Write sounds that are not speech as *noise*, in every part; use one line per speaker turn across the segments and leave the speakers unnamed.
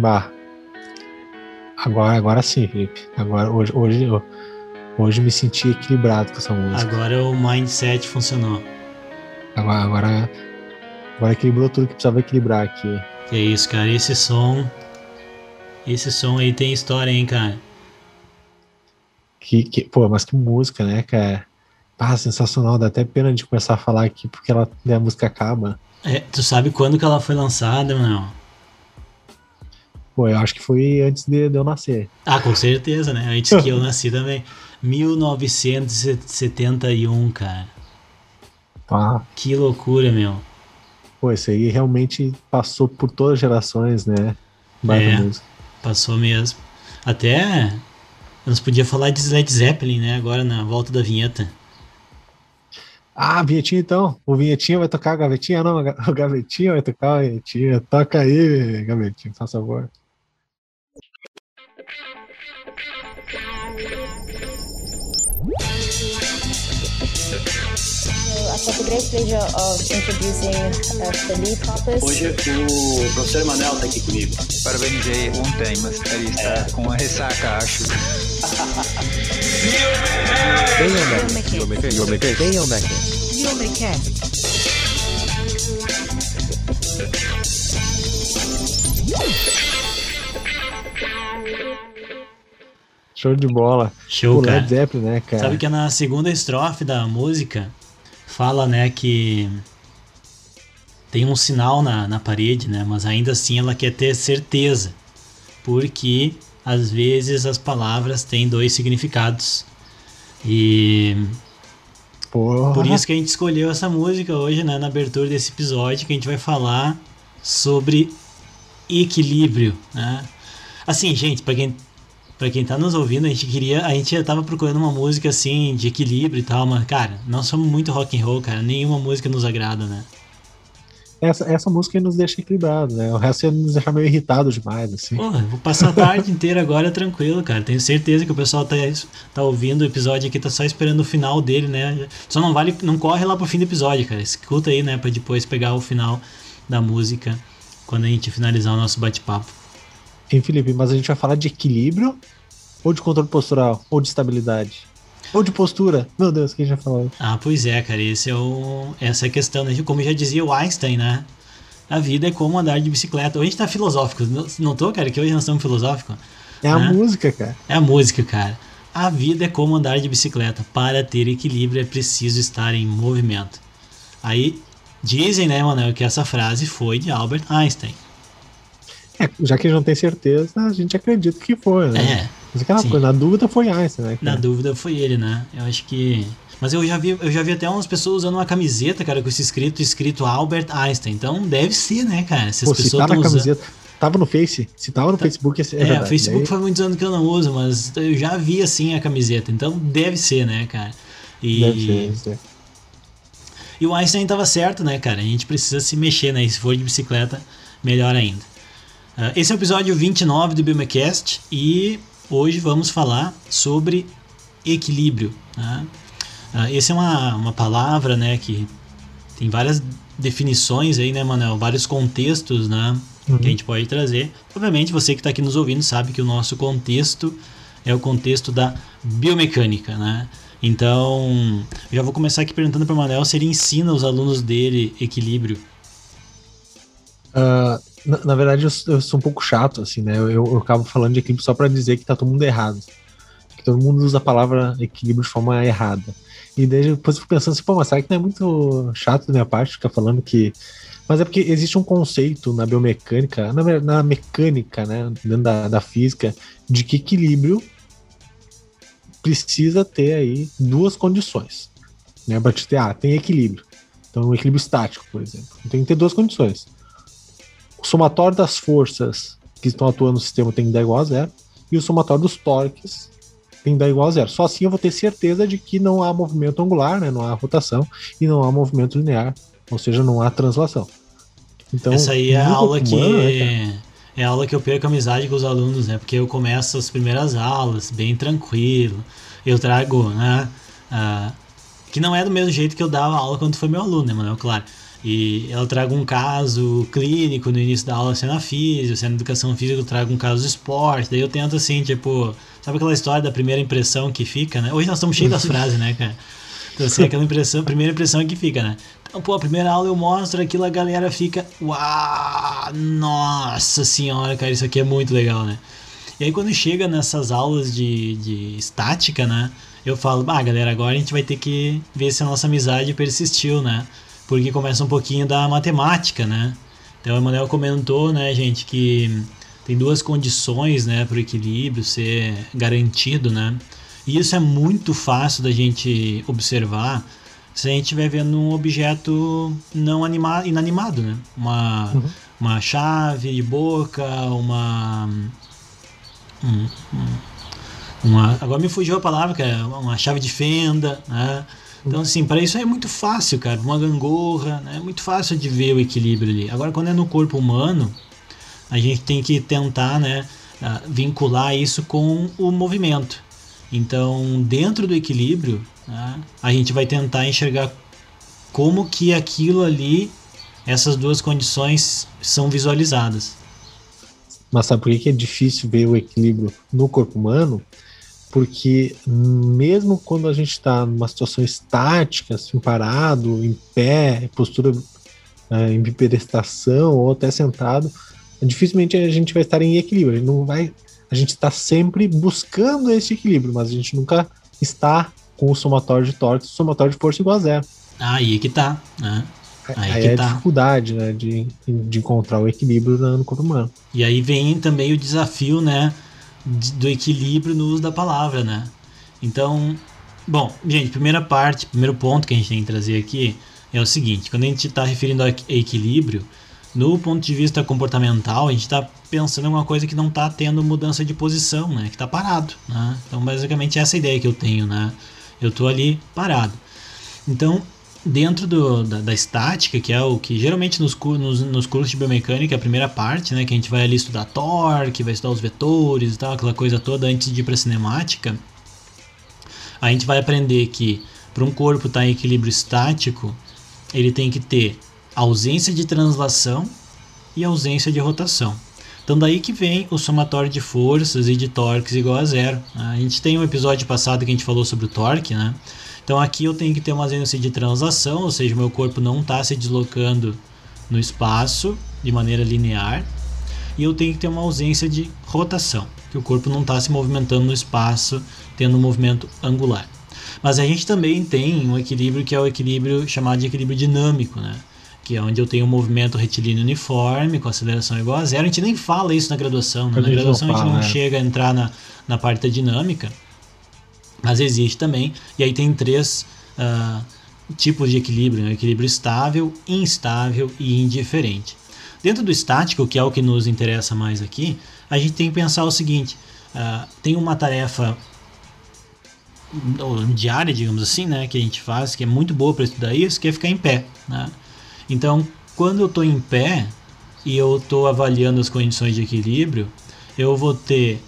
Bah. Agora, agora sim, Felipe. Agora, hoje, hoje, hoje me senti equilibrado com essa música.
Agora o mindset funcionou.
Agora, agora, agora equilibrou tudo que precisava equilibrar aqui.
Que isso, cara. Esse som. Esse som aí tem história, hein, cara.
Que, que, pô, mas que música, né, cara? Ah, sensacional. Dá até pena de começar a falar aqui porque ela, né, a música acaba.
É, tu sabe quando que ela foi lançada, não?
Pô, eu acho que foi antes de, de eu nascer.
Ah, com certeza, né? Antes que eu nasci também. 1971, cara.
Ah.
Que loucura, meu.
Pô, isso aí realmente passou por todas as gerações, né? Baita
É.
música.
Passou mesmo. Até nós podia falar de Led Zeppelin, né? Agora na volta da vinheta.
Ah, vinhetinha então. O vinhetinha vai tocar a gavetinha? Não, *laughs* o gavetinha vai tocar a vinhetinha. Toca aí, gavetinha, faz favor.
Hoje o professor Emanuel está aqui comigo.
Parabenizei ontem, mas ele está com uma ressaca, acho.
Show de bola.
Show,
o
cara.
Led Zeppelin, né, cara?
Sabe que na segunda estrofe da música fala, né, que tem um sinal na, na parede, né, mas ainda assim ela quer ter certeza, porque às vezes as palavras têm dois significados. E
Porra.
por isso que a gente escolheu essa música hoje, né, na abertura desse episódio, que a gente vai falar sobre equilíbrio, né? Assim, gente, para quem Pra quem tá nos ouvindo, a gente queria. A gente já tava procurando uma música assim, de equilíbrio e tal, mas, cara, nós somos muito rock and roll, cara. Nenhuma música nos agrada, né?
Essa, essa música nos deixa equilibrados, né? O resto ia nos deixar meio irritado demais, assim.
Porra, vou passar a tarde *laughs* inteira agora tranquilo, cara. Tenho certeza que o pessoal tá, tá ouvindo o episódio aqui, tá só esperando o final dele, né? Só não vale. Não corre lá pro fim do episódio, cara. Escuta aí, né? Pra depois pegar o final da música quando a gente finalizar o nosso bate-papo.
Hein, Felipe, mas a gente vai falar de equilíbrio ou de controle postural? Ou de estabilidade? Ou de postura? Meu Deus, quem já falou?
Ah, pois é, cara, esse é o, essa é a questão, né? Como já dizia o Einstein, né? A vida é como andar de bicicleta. Hoje a gente tá filosófico, não, tô, cara? Que hoje nós estamos filosóficos.
É a
Né?
música, cara.
É a música, cara. A vida é como andar de bicicleta. Para ter equilíbrio é preciso estar em movimento. Aí dizem, né, Manuel, que essa frase foi de Albert Einstein.
É, *laughs* já que a gente não tem certeza, a gente acredita que foi, né?
É,
Mas aquela
sim.
coisa, na dúvida foi Einstein, né?
na
cara?
dúvida foi ele, né? Eu acho que. Mas eu já vi, eu já vi até umas pessoas usando uma camiseta, cara, com esse escrito, escrito Albert Einstein. Então deve ser, né, cara? Se as
Pô,
pessoas
tá na
estão usando.
Tava no Face. Se tava no Facebook, é,
É, o Facebook
Daí-
faz muitos anos que eu não uso, mas eu já vi assim a camiseta. Então deve ser, né, cara? E,
Deve ser, deve ser.
e o Einstein tava certo, né, cara? A gente precisa se mexer, né? E se for de bicicleta, melhor ainda. Ah, esse é o episódio 29 do Biomecast e hoje vamos falar sobre equilíbrio. Né? Ah, essa é uma, uma palavra, né, que tem várias definições aí, né, Manel? Vários contextos, né?
Uhum.
Que a gente pode trazer. Obviamente, você que está aqui nos ouvindo sabe que o nosso contexto é o contexto da biomecânica, né? Então, já vou começar aqui perguntando para o Manel se ele ensina os alunos dele equilíbrio.
Ah, na, na verdade, eu, eu sou um pouco chato, assim, né? Eu, eu, acabo falando de equilíbrio só pra dizer que tá todo mundo errado. Que todo mundo usa a palavra equilíbrio de forma errada. E daí depois eu fico pensando assim, pô, mas será que não é muito chato da minha parte ficar falando que. Mas é porque existe um conceito na biomecânica, na, na mecânica, né? Dentro da, da física, de que equilíbrio precisa ter aí duas condições. Né? Pra te ter, ah, tem equilíbrio. Então, um equilíbrio estático, por exemplo. Tem que ter duas condições o somatório das forças que estão atuando no sistema tem que dar igual a zero, e o somatório dos torques tem que dar igual a zero. Só assim eu vou ter certeza de que não há movimento angular, né? não há rotação, e não há movimento linear, ou seja, não há translação. Então,
Essa aí é a aula que.
Né?
É a aula que eu perco a amizade com os alunos, né? Porque eu começo as primeiras aulas bem tranquilo. Eu trago, né? ah, que não é do mesmo jeito que eu dava aula quando foi meu aluno, né, Manuel? Claro. E ela traga um caso clínico no início da aula, se é na física, se é na educação física, eu trago um caso de esporte. Daí eu tento assim, tipo, sabe aquela história da primeira impressão que fica, né? Hoje nós estamos cheios das *laughs* frases, né, cara? Então, assim, aquela impressão, primeira impressão que fica, né? Então, pô, a primeira aula eu mostro aquilo, a galera fica, uau, nossa senhora, cara, isso aqui é muito legal, né? E aí quando chega nessas aulas de, de estática, né? Eu falo, ah, galera, agora a gente vai ter que ver se a nossa amizade persistiu, né? Porque começa um pouquinho da matemática, né? Então o Emanuel comentou, né, gente, que tem duas condições, né, para o equilíbrio ser garantido, né? E isso é muito fácil da gente observar se a gente estiver vendo um objeto não animado, inanimado, né? Uma, uhum. uma chave de boca, uma um, uma, agora me fugiu a palavra, que é uma chave de fenda, né? Então, assim, para isso é muito fácil, cara. Uma gangorra, né? é muito fácil de ver o equilíbrio ali. Agora, quando é no corpo humano, a gente tem que tentar, né, vincular isso com o movimento. Então, dentro do equilíbrio, né, a gente vai tentar enxergar como que aquilo ali, essas duas condições são visualizadas.
Mas sabe por que é difícil ver o equilíbrio no corpo humano? Porque mesmo quando a gente está numa situação estática, assim, parado, em pé, postura é, em bipedestação ou até sentado, dificilmente a gente vai estar em equilíbrio. A gente não vai, a gente está sempre buscando esse equilíbrio, mas a gente nunca está com o somatório de torque, o somatório de força igual a zero.
Aí que tá, né?
Aí, aí é tá. a dificuldade, né, de, de encontrar o equilíbrio no corpo humano.
E aí vem também o desafio, né, do equilíbrio no uso da palavra, né? Então, bom, gente, primeira parte, primeiro ponto que a gente tem que trazer aqui é o seguinte: quando a gente está referindo a equilíbrio, no ponto de vista comportamental, a gente está pensando em uma coisa que não está tendo mudança de posição, né? Que está parado, né? Então, basicamente, essa é a ideia que eu tenho, né? Eu estou ali parado. Então, dentro do, da, da, estática, que é o que geralmente nos, nos, nos, cursos de biomecânica é a primeira parte, né, que a gente vai ali estudar torque, vai estudar os vetores e tal, aquela coisa toda antes de ir para cinemática, a gente vai aprender que para um corpo estar tá em equilíbrio estático, ele tem que ter ausência de translação e ausência de rotação. Então daí que vem o somatório de forças e de torques igual a zero. A gente tem um episódio passado que a gente falou sobre o torque, né? Então aqui eu tenho que ter uma ausência de translação, ou seja, meu corpo não está se deslocando no espaço de maneira linear. E eu tenho que ter uma ausência de rotação, que o corpo não está se movimentando no espaço, tendo um movimento angular. Mas a gente também tem um equilíbrio que é o equilíbrio chamado de equilíbrio dinâmico, né? que é onde eu tenho um movimento retilíneo uniforme, com aceleração igual a zero. A gente nem fala isso na graduação, né? na graduação a gente não é. chega a entrar na, na parte da dinâmica, mas existe também. E aí tem três uh, tipos de equilíbrio: né? equilíbrio estável, instável e indiferente. Dentro do estático, que é o que nos interessa mais aqui, a gente tem que pensar o seguinte: uh, tem uma tarefa diária, digamos assim, né, que a gente faz, que é muito boa para estudar isso, que é ficar em pé. Né? Então, quando eu estou em pé e eu estou avaliando as condições de equilíbrio, eu vou ter,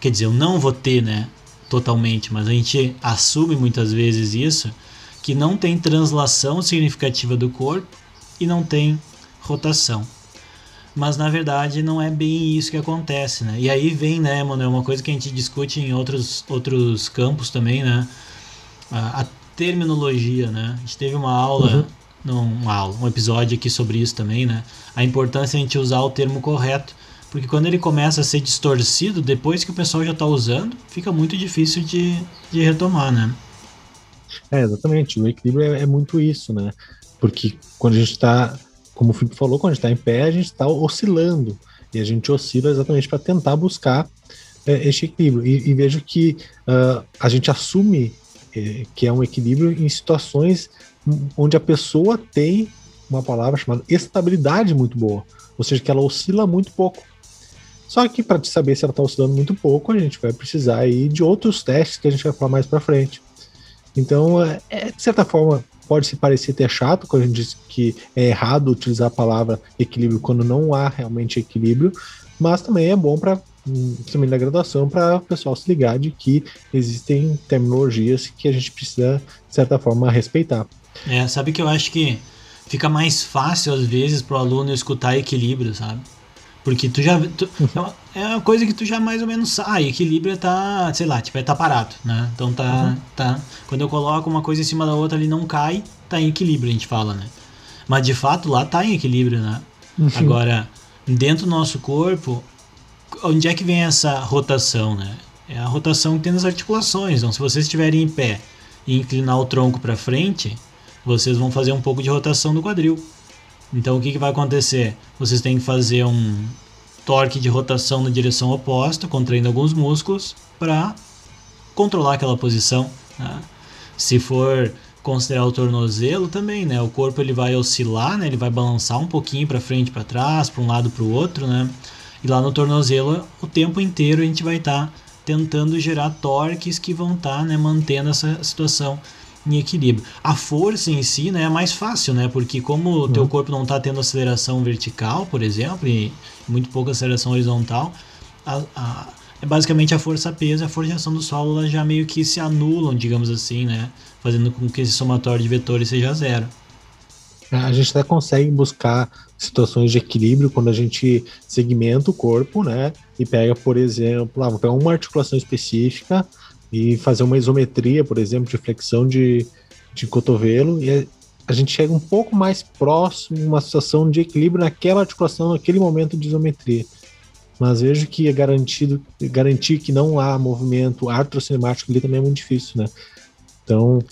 quer dizer, eu não vou ter, né, totalmente, mas a gente assume muitas vezes isso, que não tem translação significativa do corpo e não tem rotação. Mas na verdade não é bem isso que acontece, né? E aí vem, né, mano, é uma coisa que a gente discute em outros, outros campos também, né? A, a terminologia, né? A gente teve uma aula, uhum. uma aula, um episódio aqui sobre isso também, né? A importância de a gente usar o termo correto porque quando ele começa a ser distorcido, depois que o pessoal já está usando, fica muito difícil de, de retomar, né?
É, exatamente. O equilíbrio é, é muito isso, né? Porque quando a gente está, como o Felipe falou, quando a gente está em pé, a gente está oscilando. E a gente oscila exatamente para tentar buscar é, este equilíbrio. E, e vejo que uh, a gente assume é, que é um equilíbrio em situações onde a pessoa tem uma palavra chamada estabilidade muito boa. Ou seja, que ela oscila muito pouco. Só que para saber se ela está oscilando muito pouco, a gente vai precisar aí de outros testes que a gente vai falar mais para frente. Então, é, é, de certa forma, pode se parecer até chato quando a gente diz que é errado utilizar a palavra equilíbrio quando não há realmente equilíbrio, mas também é bom para também da graduação para o pessoal se ligar de que existem terminologias que a gente precisa de certa forma respeitar.
É, sabe que eu acho que fica mais fácil às vezes pro aluno escutar equilíbrio, sabe? Porque tu já. Tu, é, uma, é uma coisa que tu já mais ou menos sabe. Ah, equilíbrio tá, sei lá, tipo, é tá parado, né? Então tá, uhum. tá. Quando eu coloco uma coisa em cima da outra, ele não cai, tá em equilíbrio, a gente fala, né? Mas de fato lá tá em equilíbrio, né? Uhum. Agora, dentro do nosso corpo, onde é que vem essa rotação, né? É a rotação que tem nas articulações. Então, se vocês estiverem em pé e inclinar o tronco para frente, vocês vão fazer um pouco de rotação do quadril. Então, o que, que vai acontecer? Vocês têm que fazer um torque de rotação na direção oposta, contraindo alguns músculos, para controlar aquela posição. Né? Se for considerar o tornozelo também, né? O corpo ele vai oscilar, né? Ele vai balançar um pouquinho para frente, para trás, para um lado, para o outro, né? E lá no tornozelo, o tempo inteiro a gente vai estar tá tentando gerar torques que vão estar, tá, né, mantendo essa situação em equilíbrio. A força em si, né, é mais fácil, né? Porque como o teu uhum. corpo não está tendo aceleração vertical, por exemplo, e muito pouca aceleração horizontal, a, a é basicamente a força peso e a força de ação do solo já meio que se anulam, digamos assim, né? Fazendo com que esse somatório de vetores seja zero.
A gente até consegue buscar situações de equilíbrio quando a gente segmenta o corpo, né? E pega, por exemplo, ah, vou pegar uma articulação específica e fazer uma isometria, por exemplo, de flexão de, de cotovelo, e a gente chega um pouco mais próximo uma situação de equilíbrio naquela articulação, naquele momento de isometria mas vejo que é garantido garantir que não há movimento artrocinemático ali também é muito difícil, né? Então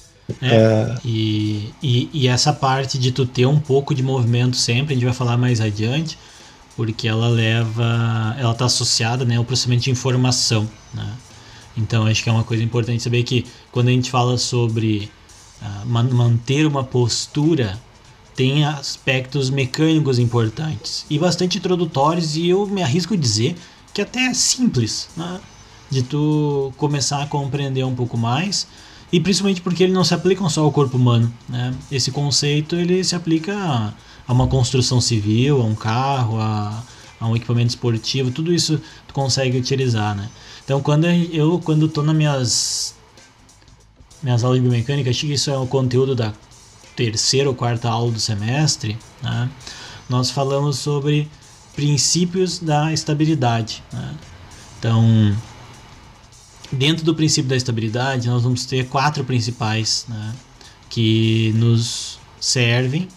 é, é... E, e, e, essa parte de tu ter um pouco de movimento sempre, a gente vai falar mais adiante, porque ela leva, ela está associada né, ao processamento de informação, né? Então acho que é uma coisa importante saber que quando a gente fala sobre uh, manter uma postura tem aspectos mecânicos importantes e bastante introdutórios e eu me arrisco a dizer que até é simples, né? De tu começar a compreender um pouco mais e principalmente porque ele não se aplica só ao corpo humano, né? Esse conceito ele se aplica a, a uma construção civil, a um carro, a, a um equipamento esportivo, tudo isso tu consegue utilizar, né? Então quando eu quando tô nas minhas minhas aulas de biomecânica, acho que isso é o conteúdo da terceira ou quarta aula do semestre, né, nós falamos sobre princípios da estabilidade. Né? Então, dentro do princípio da estabilidade, nós vamos ter quatro principais né, que nos servem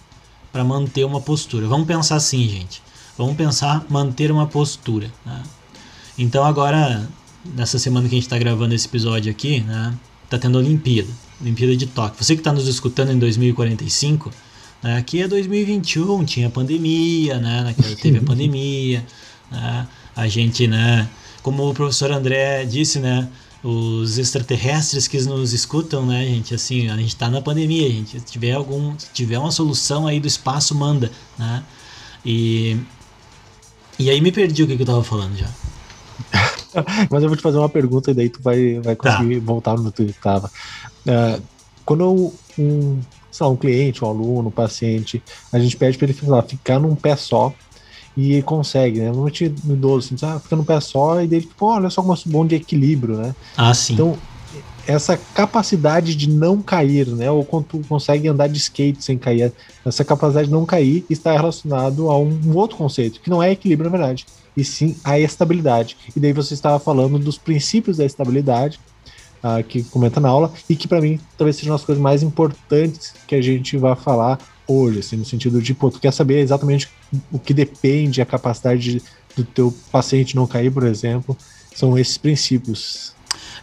para manter uma postura. Vamos pensar assim, gente. Vamos pensar manter uma postura. Né? Então, agora, nessa semana que a gente está gravando esse episódio aqui, né, tá tendo Olimpíada. Olimpíada de Tóquio. Você que está nos escutando em 2045, né, aqui é 2021, tinha pandemia, né, naquela teve a *laughs* pandemia, né, a gente, né, como o professor André disse, né, os extraterrestres que nos escutam, né, gente, assim, a gente está na pandemia, gente, se tiver algum, se tiver uma solução aí do espaço, manda, né, e e aí me perdi o que, que eu tava falando já. *laughs*
Mas eu vou te fazer uma pergunta e daí tu vai, vai tá. conseguir tá. voltar no que estava. Uh, quando um, lá, um cliente, um aluno, um paciente, a gente pede para ele lá, ficar num pé só e ele consegue, né? Normalmente no idoso, assim, ah, fica num pé só e daí, tipo, olha só como é bom de equilíbrio, né?
Ah, sim.
Então, essa capacidade de não cair, né? Ou quando tu consegue andar de skate sem cair, essa capacidade de não cair está relacionado a um, um outro conceito, que não é equilíbrio, na verdade, e sim a estabilidade. E daí você estava falando dos princípios da estabilidade, uh, que comenta na aula e que para mim talvez seja uma das coisas mais importantes que a gente vai falar hoje, assim, no sentido de, pô, tu quer saber exatamente o que depende a capacidade de, do teu paciente não cair, por exemplo, são esses princípios.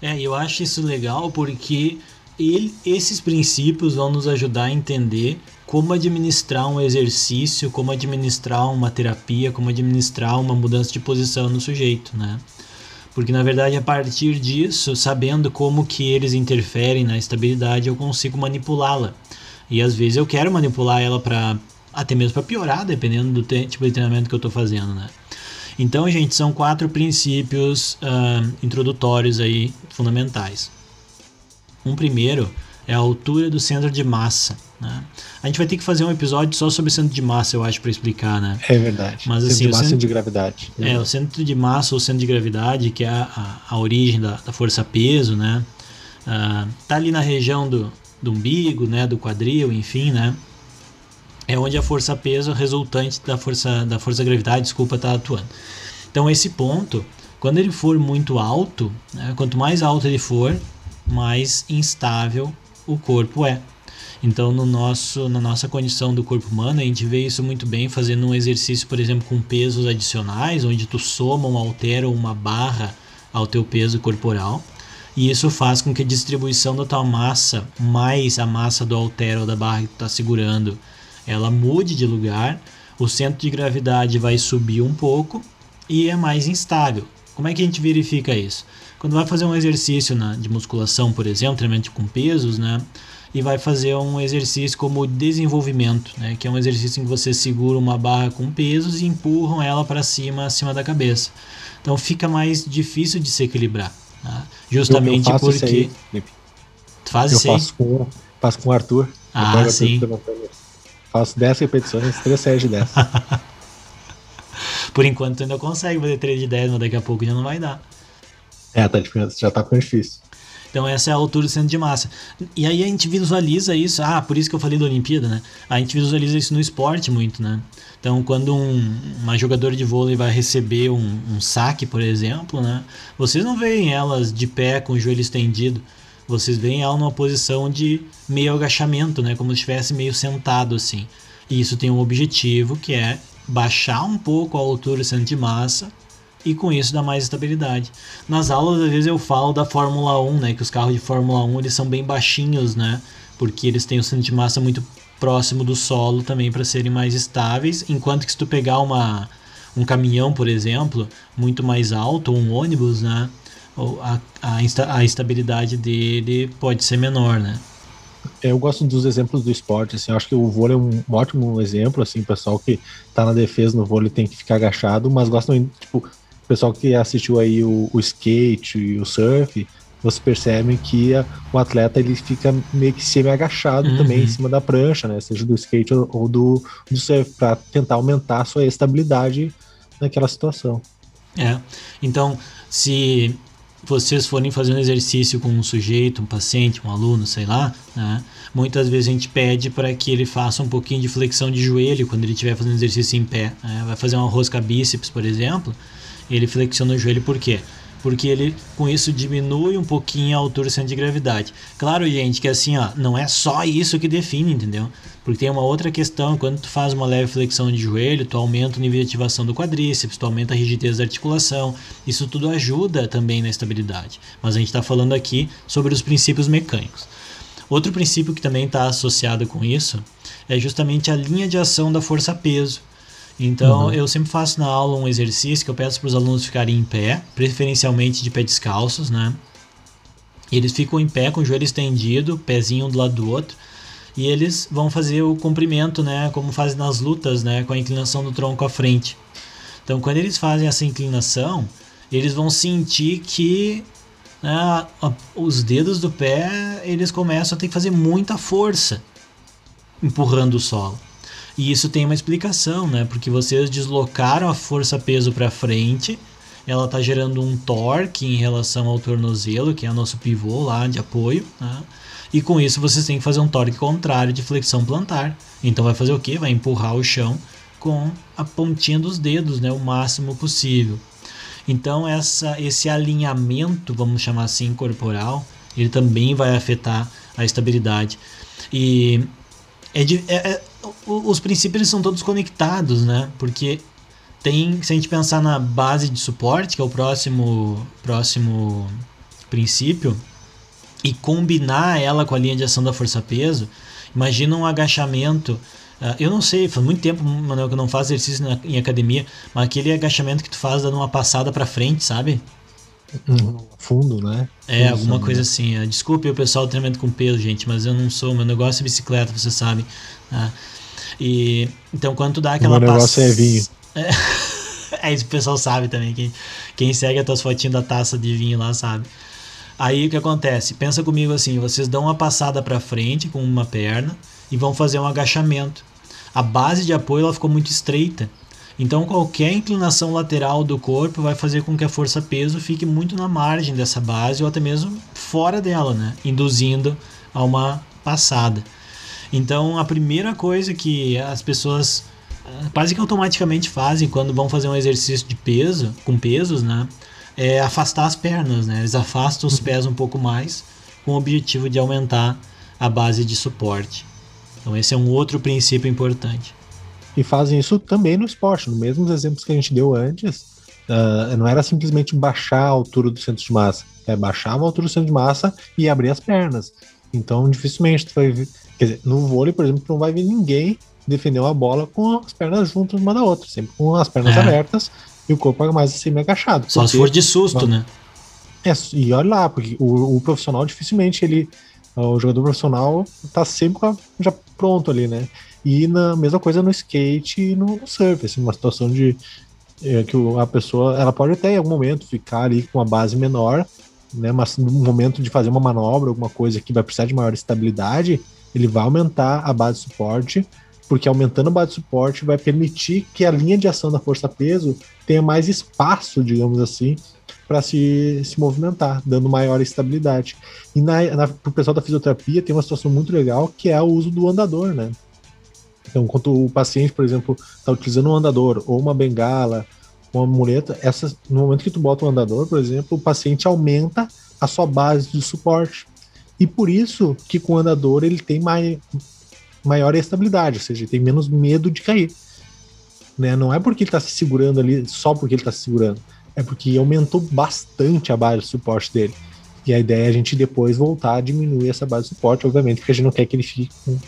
É, eu acho isso legal porque ele, esses princípios vão nos ajudar a entender como administrar um exercício, como administrar uma terapia, como administrar uma mudança de posição no sujeito, né? Porque na verdade a partir disso, sabendo como que eles interferem na estabilidade, eu consigo manipulá-la. E às vezes eu quero manipular ela para até mesmo para piorar, dependendo do tipo de treinamento que eu estou fazendo, né? Então, gente, são quatro princípios uh, introdutórios aí fundamentais. Um primeiro é a altura do centro de massa. Né? A gente vai ter que fazer um episódio só sobre centro de massa, eu acho, para explicar, né?
É verdade.
Mas, centro assim,
de massa
centro,
e de gravidade.
É, o centro de massa ou centro de gravidade, que é a, a, a origem da, da força-peso, né? Uh, tá ali na região do, do umbigo, né? Do quadril, enfim, né? é onde a força peso resultante da força da força gravidade, desculpa, está atuando. Então esse ponto, quando ele for muito alto, né, quanto mais alto ele for, mais instável o corpo é. Então, no nosso, na nossa condição do corpo humano, a gente vê isso muito bem fazendo um exercício, por exemplo, com pesos adicionais, onde tu soma ou altera uma barra ao teu peso corporal. E isso faz com que a distribuição da tua massa, mais a massa do halter ou da barra que tu está segurando, ela mude de lugar, o centro de gravidade vai subir um pouco e é mais instável. Como é que a gente verifica isso? Quando vai fazer um exercício na, de musculação, por exemplo, treinamento com pesos, né? E vai fazer um exercício como desenvolvimento, né? Que é um exercício em que você segura uma barra com pesos e empurram ela para cima, acima da cabeça. Então fica mais difícil de se equilibrar. Né? Justamente
eu, eu
porque.
Aí,
faz
eu
isso aí?
faço com, faço com o Arthur.
Ah, sim.
Faço 10 repetições, 3 séries de 10. *laughs*
Por enquanto ainda consegue fazer 3 de 10, mas daqui a pouco já não vai dar.
É, tá já tá ficando difícil.
Então essa é a altura do centro de massa. E aí a gente visualiza isso, ah, por isso que eu falei da Olimpíada, né? A gente visualiza isso no esporte muito, né? Então quando um, uma jogadora de vôlei vai receber um, um saque, por exemplo, né? Vocês não veem elas de pé com o joelho estendido. Vocês veem ela numa posição de meio agachamento, né? Como se estivesse meio sentado assim. E isso tem um objetivo que é baixar um pouco a altura do centro de massa e com isso dá mais estabilidade. Nas aulas, às vezes eu falo da Fórmula 1, né, que os carros de Fórmula 1 eles são bem baixinhos, né, porque eles têm o centro de massa muito próximo do solo também para serem mais estáveis, enquanto que se tu pegar uma um caminhão, por exemplo, muito mais alto, ou um ônibus, né, a, a, insta, a estabilidade dele pode ser menor, né.
Eu gosto dos exemplos do esporte, assim, acho que o vôlei é um ótimo exemplo, assim, pessoal que tá na defesa no vôlei tem que ficar agachado, mas gostam, tipo, pessoal que assistiu aí o, o skate e o surf, você percebe que a, o atleta ele fica meio que semi-agachado uhum. também em cima da prancha, né? Seja do skate ou, ou do, do surf, para tentar aumentar a sua estabilidade naquela situação.
É. Então, se vocês forem fazer um exercício com um sujeito, um paciente, um aluno, sei lá, né? muitas vezes a gente pede para que ele faça um pouquinho de flexão de joelho quando ele estiver fazendo exercício em pé. Né? Vai fazer uma rosca bíceps, por exemplo ele flexiona o joelho por quê? Porque ele com isso diminui um pouquinho a altura do centro de gravidade. Claro, gente, que assim, ó, não é só isso que define, entendeu? Porque tem uma outra questão, quando tu faz uma leve flexão de joelho, tu aumenta o nível de ativação do quadríceps, tu aumenta a rigidez da articulação, isso tudo ajuda também na estabilidade. Mas a gente está falando aqui sobre os princípios mecânicos. Outro princípio que também está associado com isso é justamente a linha de ação da força-peso. Então, uhum. eu sempre faço na aula um exercício que eu peço para os alunos ficarem em pé, preferencialmente de pé descalços, né? E eles ficam em pé com o joelho estendido, pezinho um do lado do outro, e eles vão fazer o comprimento, né, como fazem nas lutas, né, com a inclinação do tronco à frente. Então, quando eles fazem essa inclinação, eles vão sentir que né, os dedos do pé eles começam a ter que fazer muita força empurrando o solo. E isso tem uma explicação, né? Porque vocês deslocaram a força-peso para frente, ela está gerando um torque em relação ao tornozelo, que é o nosso pivô lá de apoio, né? E com isso vocês têm que fazer um torque contrário de flexão plantar. Então vai fazer o quê? Vai empurrar o chão com a pontinha dos dedos, né, o máximo possível. Então essa, esse alinhamento, vamos chamar assim, corporal, ele também vai afetar a estabilidade. E é, é, é, os princípios são todos conectados, né? Porque tem, se a gente pensar na base de suporte, que é o próximo, próximo princípio, e combinar ela com a linha de ação da força-peso, imagina um agachamento. Uh, eu não sei, faz muito tempo, Manuel, que eu não faço exercício na, em academia, mas aquele agachamento que tu faz dando uma passada para frente, sabe?
Fundo, né?
É, alguma coisa assim. É, desculpe o pessoal do treinamento com peso, gente, mas eu não sou. Meu negócio é bicicleta, você sabe. Né? E, então, quando tu dá aquela
Meu negócio pass... é vinho.
É, *laughs* é isso que o pessoal sabe também. Quem, quem segue as tuas fotinhas da taça de vinho lá sabe. Aí o que acontece? Pensa comigo assim: vocês dão uma passada para frente com uma perna e vão fazer um agachamento. A base de apoio ela ficou muito estreita. Então, qualquer inclinação lateral do corpo vai fazer com que a força-peso fique muito na margem dessa base ou até mesmo fora dela, né? induzindo a uma passada. Então, a primeira coisa que as pessoas ah, quase que automaticamente fazem quando vão fazer um exercício de peso, com pesos, né? É afastar as pernas, né? Eles afastam os pés um pouco mais com o objetivo de aumentar a base de suporte. Então, esse é um outro princípio importante.
E fazem isso também no esporte, no mesmos exemplos que a gente deu antes. Uh, não era simplesmente baixar a altura do centro de massa, é baixar a altura do centro de massa e abrir as pernas. Então, dificilmente tu vai ver. Quer dizer, no vôlei, por exemplo, não vai ver ninguém defender uma bola com as pernas juntas uma da outra, sempre com as pernas
É.
abertas e o corpo mais assim agachado.
Só se for de susto, né?
É, e olha lá, porque o, o profissional dificilmente ele. O jogador profissional tá sempre já pronto ali, né? E na mesma coisa no skate e no, no surf, assim, uma situação de é, que o- a pessoa ela pode até em algum momento ficar ali com uma base menor, né? Mas no momento de fazer uma manobra, alguma coisa que vai precisar de maior estabilidade, ele vai aumentar a base de suporte, porque aumentando a base de suporte vai permitir que a linha de ação da força-peso tenha mais espaço, digamos assim, para se, se movimentar, dando maior estabilidade. E na, na, pro pessoal da fisioterapia tem uma situação muito legal que é o uso do andador, né? Então, quando o paciente, por exemplo, está utilizando um andador ou uma bengala, uma muleta, essas, no momento que tu bota um andador, por exemplo, o paciente aumenta a sua base de suporte. E por isso que com o andador ele tem mai, maior estabilidade, ou seja, ele tem menos medo de cair. Né? Não é porque ele está se segurando ali só porque ele está se segurando, é porque aumentou bastante a base de suporte dele. E a ideia é a gente depois voltar a diminuir essa base de suporte, obviamente, porque a gente não quer que ele fique com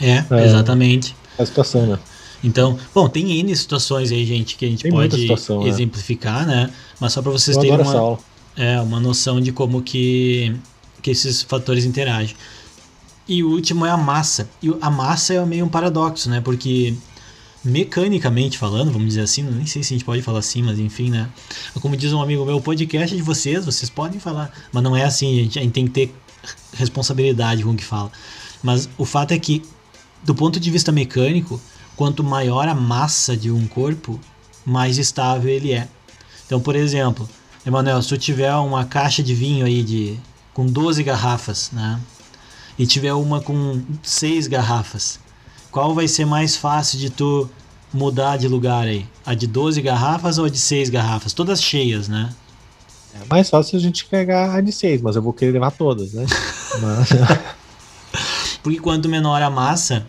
É,
É.
exatamente.
a situação, né?
Então, bom, tem N situações aí, gente, que a gente
Tem
pode
situação, né?
exemplificar, né? Mas só para vocês
Eu
terem uma, é, uma noção de como que, que esses fatores interagem. E o último é a massa. E a massa é meio um paradoxo, né? Porque mecanicamente falando, vamos dizer assim, nem sei se a gente pode falar assim, mas enfim, né? Como diz um amigo meu, o podcast é de vocês, vocês podem falar, mas não é assim, gente, a gente tem que ter responsabilidade com o que fala. Mas o fato é que, do ponto de vista mecânico, quanto maior a massa de um corpo, mais estável ele é. Então, por exemplo, Emanuel, se tu tiver uma caixa de vinho aí de com 12 garrafas, né? E tiver uma com 6 garrafas, qual vai ser mais fácil de tu mudar de lugar aí? A de 12 garrafas ou a de 6 garrafas? Todas cheias, né?
É mais fácil a gente pegar a de seis, mas eu vou querer levar todas, né? *laughs* Mas,
Porque quanto menor a massa,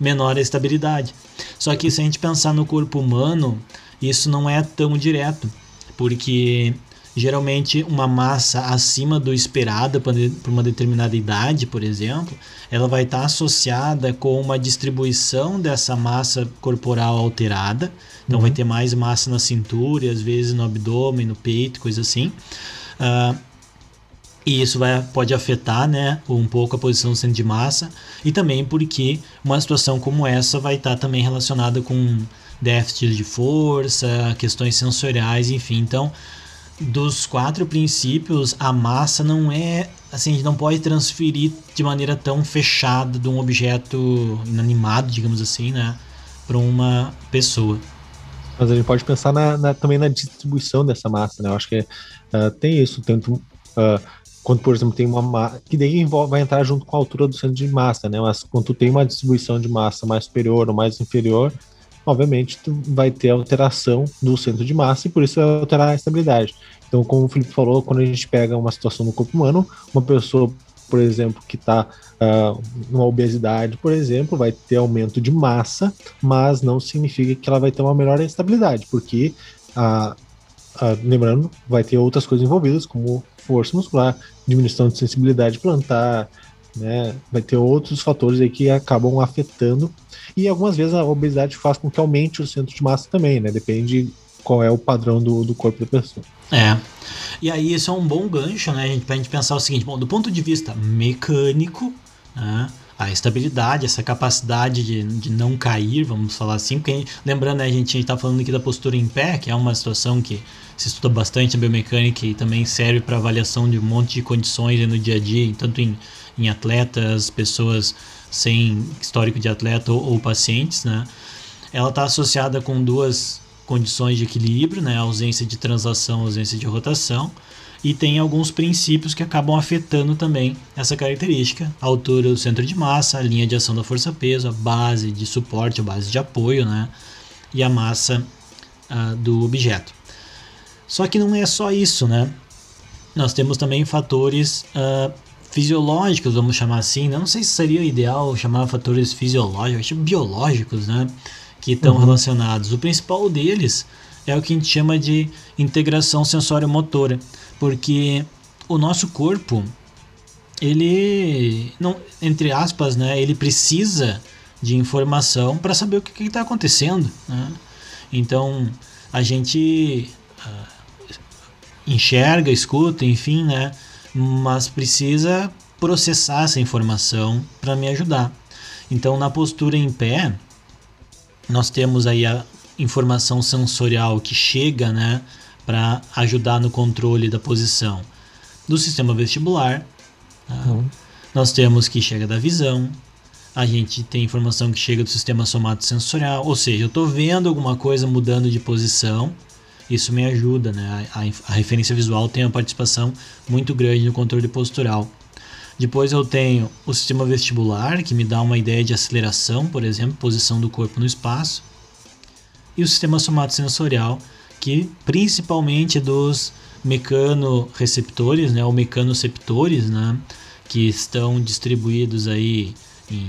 menor a estabilidade. Só que se a gente pensar no corpo humano, isso não é tão direto, porque geralmente uma massa acima do esperado por por uma determinada idade, por exemplo, ela vai estar associada com uma distribuição dessa massa corporal alterada. Então vai ter mais massa na cintura, e às vezes no abdômen, no peito, coisa assim. Ah, e isso vai, pode afetar né, um pouco a posição do centro de massa e também porque uma situação como essa vai estar também relacionada com déficit de força, questões sensoriais, enfim. Então, dos quatro princípios, a massa não é assim, a gente não pode transferir de maneira tão fechada de um objeto inanimado, digamos assim, né, para uma pessoa.
mas a gente pode pensar na- na- também na distribuição dessa massa, né? Eu acho que ah, tem isso, tanto ah, quando, por exemplo, tem uma massa, que daí vai entrar junto com a altura do centro de massa, né? Mas quando tu tem uma distribuição de massa mais superior ou mais inferior, obviamente tu vai ter alteração do centro de massa e por isso vai alterar a estabilidade. Então, como o Felipe falou, quando a gente pega uma situação no corpo humano, uma pessoa, por exemplo, que está numa obesidade, por exemplo, vai ter aumento de massa, mas não significa que ela vai ter uma melhor estabilidade, porque a, a- lembrando, vai ter outras coisas envolvidas, como força muscular, diminuição de sensibilidade plantar, né? Vai ter outros fatores aí que acabam afetando. E algumas vezes a obesidade faz com que aumente o centro de massa também, né? Depende qual é o padrão do, do corpo da pessoa.
É. E aí isso é um bom gancho, né, gente, pra gente pensar o seguinte, bom, do ponto de vista mecânico, né, a estabilidade, essa capacidade de, de não cair, vamos falar assim, porque lembrando, né, a gente está falando aqui da postura em pé, que é uma situação que se estuda bastante na biomecânica e também serve para avaliação de um monte de condições no dia a dia, tanto em, em atletas, pessoas sem histórico de atleta ou, ou pacientes, né? Ela está associada com duas condições de equilíbrio, né? Ausência de translação, ausência de rotação. E tem alguns princípios que acabam afetando também essa característica: a altura do centro de massa, a linha de ação da força-peso, a base de suporte, a base de apoio, né? E a massa uh, do objeto. Só que não é só isso, né? Nós temos também fatores uh, fisiológicos, vamos chamar assim. Né? Não sei se seria ideal chamar fatores fisiológicos, tipo biológicos, né? Que estão uhum. relacionados. O principal deles é o que a gente chama de integração sensório-motora, porque o nosso corpo, ele, não, entre aspas, né? Ele precisa de informação para saber o que está acontecendo, né? Então a gente uh, enxerga, escuta, enfim, né? mas precisa processar essa informação para me ajudar. Então, na postura em pé, nós temos aí a informação sensorial que chega, né, para ajudar no controle da posição do sistema vestibular. Tá? Uhum. Nós temos que chega da visão. A gente tem informação que chega do sistema somatosensorial, ou seja, eu estou vendo alguma coisa mudando de posição isso me ajuda, né? A, a, referência visual tem uma participação muito grande no controle postural. Depois eu tenho o sistema vestibular, que me dá uma ideia de aceleração, por exemplo, posição do corpo no espaço. E o sistema somatosensorial, que principalmente dos mecanoreceptores, né, ou mecanoceptores, né, que estão distribuídos aí em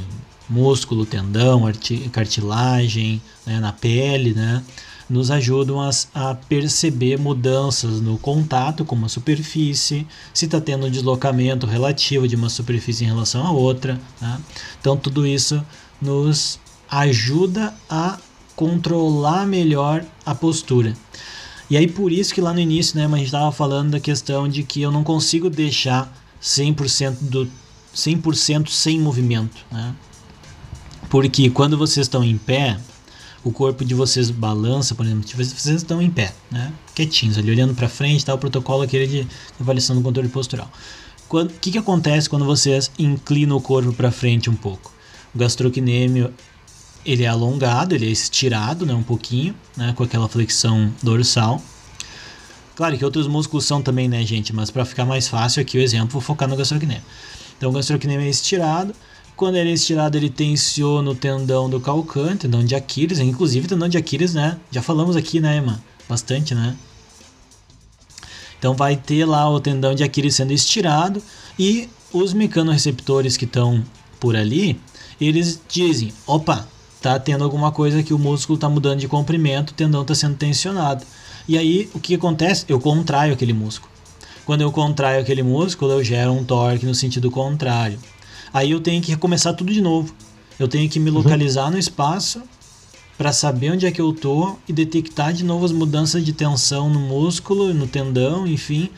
músculo, tendão, cartilagem, né, na pele, né, nos ajudam a, a perceber mudanças no contato com uma superfície, se está tendo um deslocamento relativo de uma superfície em relação a outra. Né? Então, tudo isso nos ajuda a controlar melhor a postura. E aí, por isso que lá no início, né, a gente estava falando da questão de que eu não consigo deixar 100% do 100% sem movimento, né? Porque quando vocês estão em pé, o corpo de vocês balança, por exemplo, vocês estão em pé, né? Quietinhos ali, olhando para frente, tá o protocolo aquele de avaliação do controle postural. O que, que acontece quando vocês inclinam o corpo para frente um pouco? O gastrocnêmio ele é alongado, ele é estirado, né, um pouquinho, né, com aquela flexão dorsal. Claro que outros músculos são também, né, gente, mas para ficar mais fácil aqui o exemplo, vou focar no gastrocnêmio. Então o gastrocnêmio é estirado, quando ele é estirado, ele tensiona o tendão do calcante, tendão de Aquiles. Inclusive, tendão de Aquiles, né? Já falamos aqui, né, Emma? Bastante, né? Então, vai ter lá o tendão de Aquiles sendo estirado e os mecanoreceptores que estão por ali, eles dizem: opa, tá tendo alguma coisa que o músculo tá mudando de comprimento, o tendão tá sendo tensionado. E aí, o que acontece? Eu contraio aquele músculo. Quando eu contraio aquele músculo, eu gero um torque no sentido contrário. Aí eu tenho que recomeçar tudo de novo. Eu tenho que me uhum. localizar no espaço para saber onde é que eu tô e detectar de novo as mudanças de tensão no músculo, no tendão, enfim.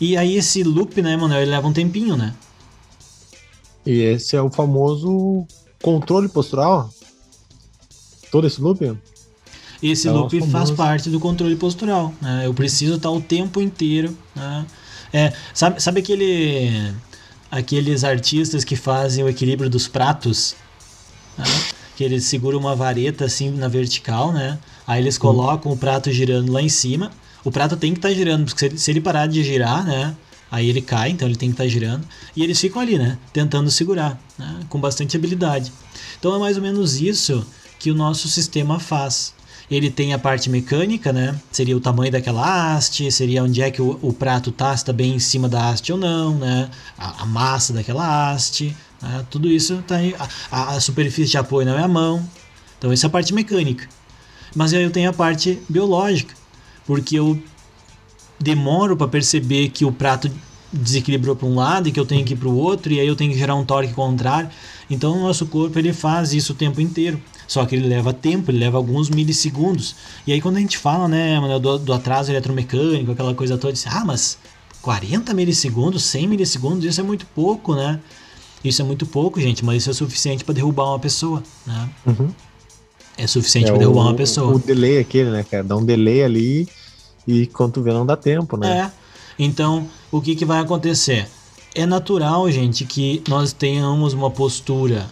E aí esse loop, né, Manuel, ele leva um tempinho, né?
E esse é o famoso controle postural? Todo esse loop?
Esse é loop faz parte do controle postural. Né? Eu preciso estar o tempo inteiro. Né? É, sabe, sabe aquele aqueles artistas que fazem o equilíbrio dos pratos, né? que eles seguram uma vareta assim na vertical, né? Aí eles colocam o prato girando lá em cima. O prato tem que estar tá girando, porque se ele parar de girar, né? Aí ele cai, então ele tem que estar tá girando. E eles ficam ali, né? Tentando segurar, né? com bastante habilidade. Então é mais ou menos isso que o nosso sistema faz. Ele tem a parte mecânica, né? Seria o tamanho daquela haste, seria onde é que o, o prato tá, se tá bem em cima da haste ou não, né? A, a massa daquela haste, né? tudo isso tá aí. A, a, superfície de apoio não é a mão. Então, essa é a parte mecânica. Mas aí eu tenho a parte biológica, porque eu demoro para perceber que o prato desequilibrou para um lado e que eu tenho que ir para o outro, e aí eu tenho que gerar um torque contrário. Então, o nosso corpo ele faz isso o tempo inteiro. Só que ele leva tempo, ele leva alguns milissegundos. E aí quando a gente fala, né, do, do atraso eletromecânico, aquela coisa toda, diz, ah, mas 40 milissegundos, 100 milissegundos, isso é muito pouco, né? Isso é muito pouco, gente, mas isso é suficiente para derrubar uma pessoa, né? Uhum. É suficiente é para derrubar uma pessoa.
O delay aquele, né, cara? Dá um delay ali e quando tu vê não dá tempo, né?
É. Então, o que, que vai acontecer? É natural, gente, que nós tenhamos uma postura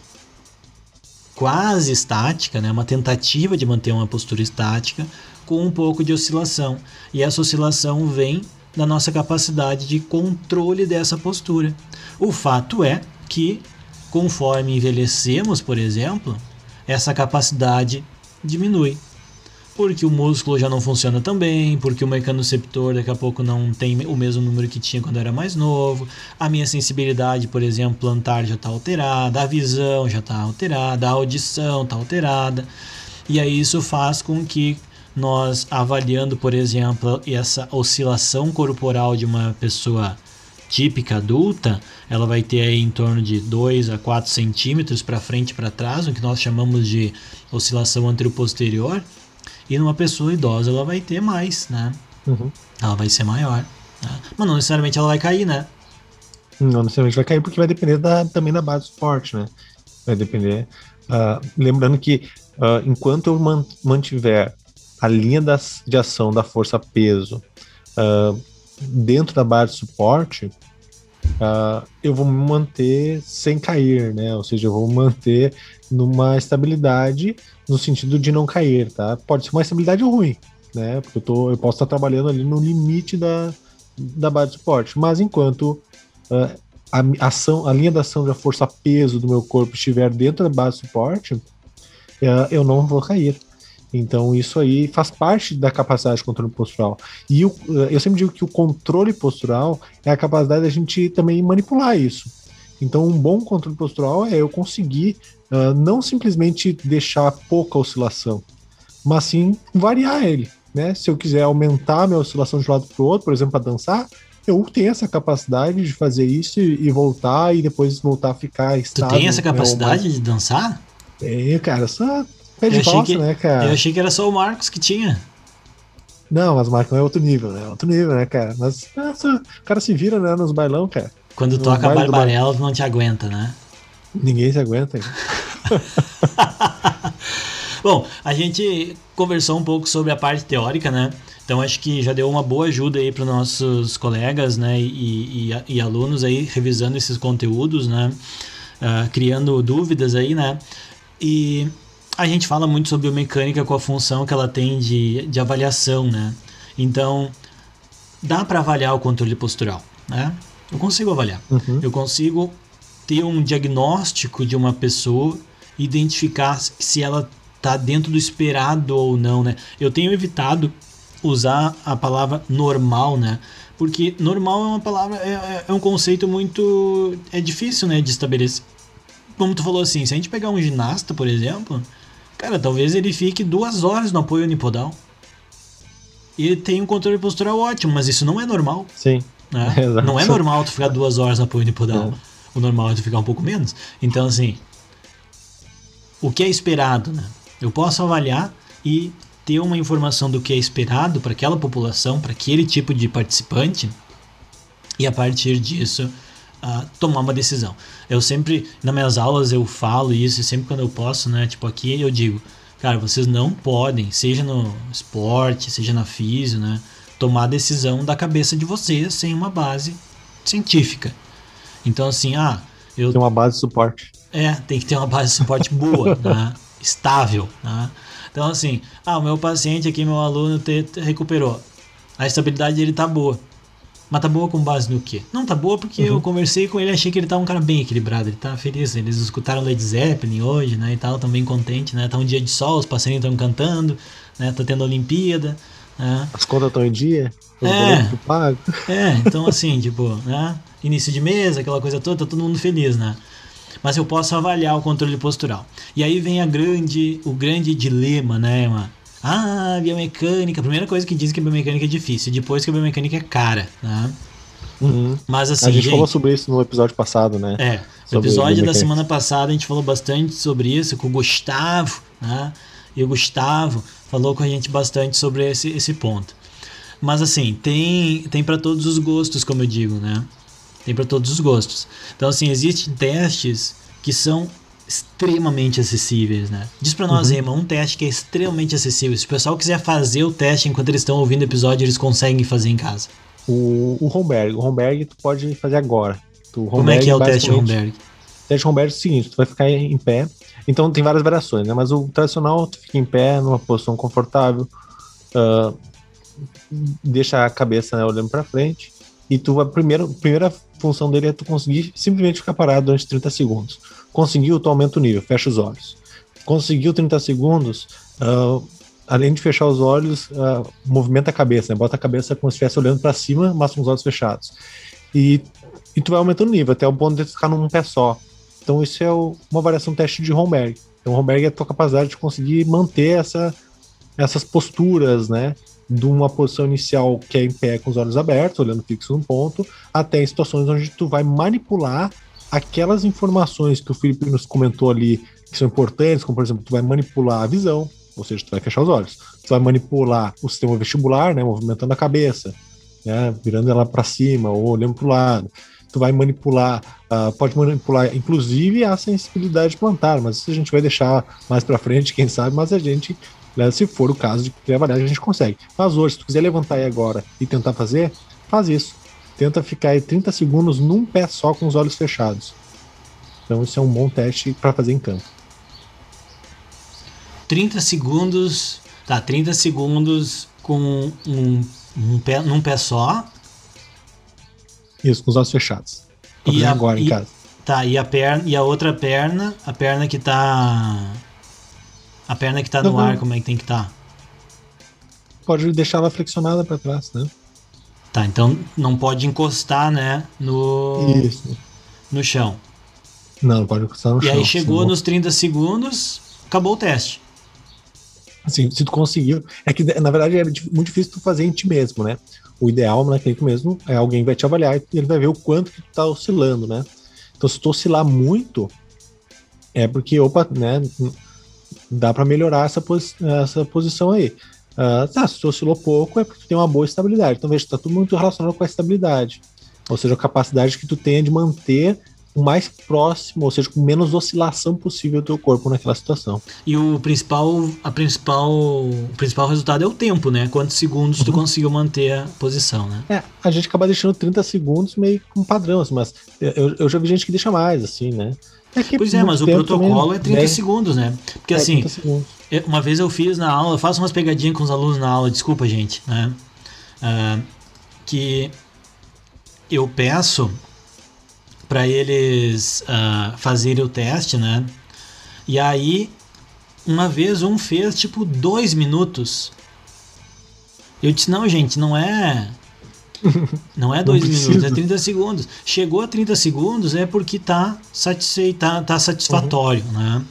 quase estática, né? uma tentativa de manter uma postura estática com um pouco de oscilação. E essa oscilação vem da nossa capacidade de controle dessa postura. O fato é que, conforme envelhecemos, por exemplo, essa capacidade diminui. Porque o músculo já não funciona tão bem, porque o mecanoceptor daqui a pouco não tem o mesmo número que tinha quando era mais novo, a minha sensibilidade, por exemplo, plantar já está alterada, a visão já está alterada, a audição está alterada. E aí isso faz com que nós avaliando, por exemplo, essa oscilação corporal de uma pessoa típica adulta, ela vai ter aí em torno de 2 a 4 centímetros para frente e para trás, o que nós chamamos de oscilação anteroposterior. E numa pessoa idosa ela vai ter mais, né?
Uhum.
Ela vai ser maior. Né? Mas não necessariamente ela vai cair, né?
Não necessariamente vai cair, porque vai depender da, também da base do suporte, né? Vai depender. Uh, lembrando que uh, enquanto eu man mantiver a linha das, de ação da força peso uh, dentro da base de suporte, uh, eu vou me manter sem cair, né? Ou seja, eu vou manter numa estabilidade no sentido de não cair, tá? Pode ser uma estabilidade ruim, né? Porque eu, tô, eu posso estar trabalhando ali no limite da, da base de suporte, mas enquanto uh, a, ação, a linha da ação da força peso do meu corpo estiver dentro da base de suporte, uh, eu não vou cair. Então, isso aí faz parte da capacidade de controle postural. E eu, eh, eu sempre digo que o controle postural é a capacidade da gente também manipular isso. Então, um bom controle postural é eu conseguir uh, não simplesmente deixar pouca oscilação, mas sim variar ele. Né? Se eu quiser aumentar a minha oscilação de um lado para o outro, por exemplo, para dançar, eu tenho essa capacidade de fazer isso e, e, voltar e depois voltar a ficar estável.
Tu tem essa capacidade né? de dançar?
Tenho, cara. Só Pé de
valsa,
né, cara?
Eu achei que era só o Marcos que tinha.
Não, mas o Marcos é outro nível, né? Outro nível, né, cara? Mas nossa, o cara se vira, né, nos bailão, cara.
Quando no toca Barbarella, não te aguenta, né?
Ninguém se aguenta. *laughs*
Bom, a gente conversou um pouco sobre a parte teórica, né? Então acho que já deu uma boa ajuda aí para os nossos colegas, né, e, e, e, alunos aí revisando esses conteúdos, né, uh, criando dúvidas aí, né? E a gente fala muito sobre biomecânica com a função que ela tem de, de avaliação, né? Então, dá para avaliar o controle postural, né? Eu consigo avaliar. Uhum. Eu consigo ter um diagnóstico de uma pessoa, identificar se ela está dentro do esperado ou não, né? Eu tenho evitado usar a palavra normal, né? Porque normal é uma palavra, é, é, é um conceito muito. é difícil, né, de estabelecer. Como tu falou assim, se a gente pegar um ginasta, por exemplo, Cara, talvez ele fique duas horas no apoio unipodal. E ele tem um controle postural ótimo, mas isso não é normal.
Sim.
Né? *laughs* não é normal tu ficar duas horas no apoio unipodal. É. O normal é tu ficar um pouco menos. Então, assim, o que é esperado, né? Eu posso avaliar e ter uma informação do que é esperado para aquela população, para aquele tipo de participante, e a partir disso uh, tomar uma decisão. Eu sempre, nas minhas aulas, eu falo isso, e sempre quando eu posso, né? Tipo, aqui eu digo, cara, vocês não podem, seja no esporte, seja na física, né? Tomar decisão da cabeça de vocês sem uma base científica. Então, assim, ah, eu.
Tem uma base de suporte.
É, tem que ter uma base de suporte boa, *laughs* né? Estável, né? Então, assim, ah, o meu paciente aqui, meu aluno, te, te recuperou. A estabilidade dele tá boa. Mas tá boa com base no quê? Não tá boa porque uhum. eu conversei com ele achei que ele tá um cara bem equilibrado, ele tá feliz. Eles escutaram Led Zeppelin hoje, né, e tal, tão bem contente, né? Tá um dia de sol, os passarinhos estão cantando, né? Tá tendo Olimpíada, né?
As contas estão em dia,
os é, pago. É, então assim, *laughs* tipo, né? Início de mês, aquela coisa toda, tá todo mundo feliz, né? Mas eu posso avaliar o controle postural. E aí vem a grande, o grande dilema, né, mano? Ah, biomecânica. A primeira coisa que dizem que a biomecânica é difícil, depois que a biomecânica é cara, né?
Uhum. Mas assim. A gente, gente, falou sobre isso no episódio passado, né?
É. No episódio da semana passada a gente falou bastante sobre isso com o Gustavo, né? E o Gustavo falou com a gente bastante sobre esse, esse ponto. Mas assim, tem, tem para todos os gostos, como eu digo, né? Tem para todos os gostos. Então, assim, existem testes que são extremamente acessíveis, né? Diz para nós, uhum. Ema, um teste que é extremamente acessível. Se o pessoal quiser fazer o teste enquanto eles estão ouvindo o episódio, eles conseguem fazer em casa.
O, o Homberg. O Homberg tu pode fazer agora. Tu,
Como é que é o teste Homberg?
O teste Homberg é o seguinte, tu vai ficar em pé. Então tem várias variações, né? Mas o tradicional, tu fica em pé, numa posição confortável. Uh, deixa a cabeça né, olhando para frente e tu vai primeiro, a primeira função dele é tu conseguir simplesmente ficar parado durante 30 segundos. Conseguiu, tu aumenta o nível, fecha os olhos. Conseguiu 30 segundos, uh, além de fechar os olhos, uh, movimenta a cabeça, né? bota a cabeça como se estivesse olhando para cima, mas com os olhos fechados. E, e tu vai aumentando o nível até o ponto de ficar num pé só. Então isso é o, uma variação teste de Homberg. Então Homberg é a tua capacidade de conseguir manter essa, essas posturas, né? de uma posição inicial que é em pé com os olhos abertos, olhando fixo no ponto, até em situações onde tu vai manipular aquelas informações que o Felipe nos comentou ali que são importantes, como por exemplo, tu vai manipular a visão, ou seja, tu vai fechar os olhos. Tu vai manipular o sistema vestibular, né, movimentando a cabeça, né, virando ela para cima ou olhando para o lado. Tu vai manipular, uh, pode manipular inclusive a sensibilidade plantar, mas isso a gente vai deixar mais para frente, quem sabe, mas a gente né? Se for o caso de avaliar, a gente consegue. Mas hoje, se tu quiser levantar aí agora e tentar fazer, faz isso. Tenta ficar aí 30 segundos num pé só com os olhos fechados. Então, isso é um bom teste para fazer em campo.
30 segundos. Tá, 30 segundos com um, um pé, num pé só.
Isso, com os olhos fechados. e a, agora
e,
em casa.
Tá, e a perna e a outra perna, a perna que tá a perna que tá no ar, como é que tem que estar? Tá?
Pode deixar ela flexionada para trás, né?
Tá, então não pode encostar, né, no
Isso.
no chão.
Não, pode encostar no
e
chão.
E aí chegou senão... nos 30 segundos, acabou o teste.
Assim, se tu conseguiu, é que na verdade é muito difícil tu fazer em ti mesmo, né? O ideal na clínica mesmo é alguém vai te avaliar e ele vai ver o quanto que tu tá oscilando, né? Então se tu oscilar muito, é porque, opa, né, dá para melhorar essa, posi essa posição aí. Uh, tá, se tu oscilou pouco, é porque tu tem uma boa estabilidade. Então, veja, está tudo muito relacionado com a estabilidade. Ou seja, a capacidade que tu tenha de manter o mais próximo, ou seja, com menos oscilação possível do teu corpo naquela situação.
E o principal, a principal, o principal resultado é o tempo, né? Quantos segundos uhum. tu conseguiu manter a posição, né?
É, a gente acaba deixando 30 segundos meio com padrão, assim, mas eu, eu já vi gente que deixa mais, assim, né?
É pois é, mas o protocolo é 30 segundos, né? Porque é assim, uma vez eu fiz na aula, eu faço umas pegadinhas com os alunos na aula, desculpa, gente, né? Uh, que eu peço para eles uh, fazerem o teste, né? E aí, uma vez um fez tipo dois minutos. Eu disse, não, gente, não é *laughs* não é dois minutos, é 30 segundos. Chegou a 30 segundos é porque tá, satisfeito, tá, tá satisfatório, uhum. né?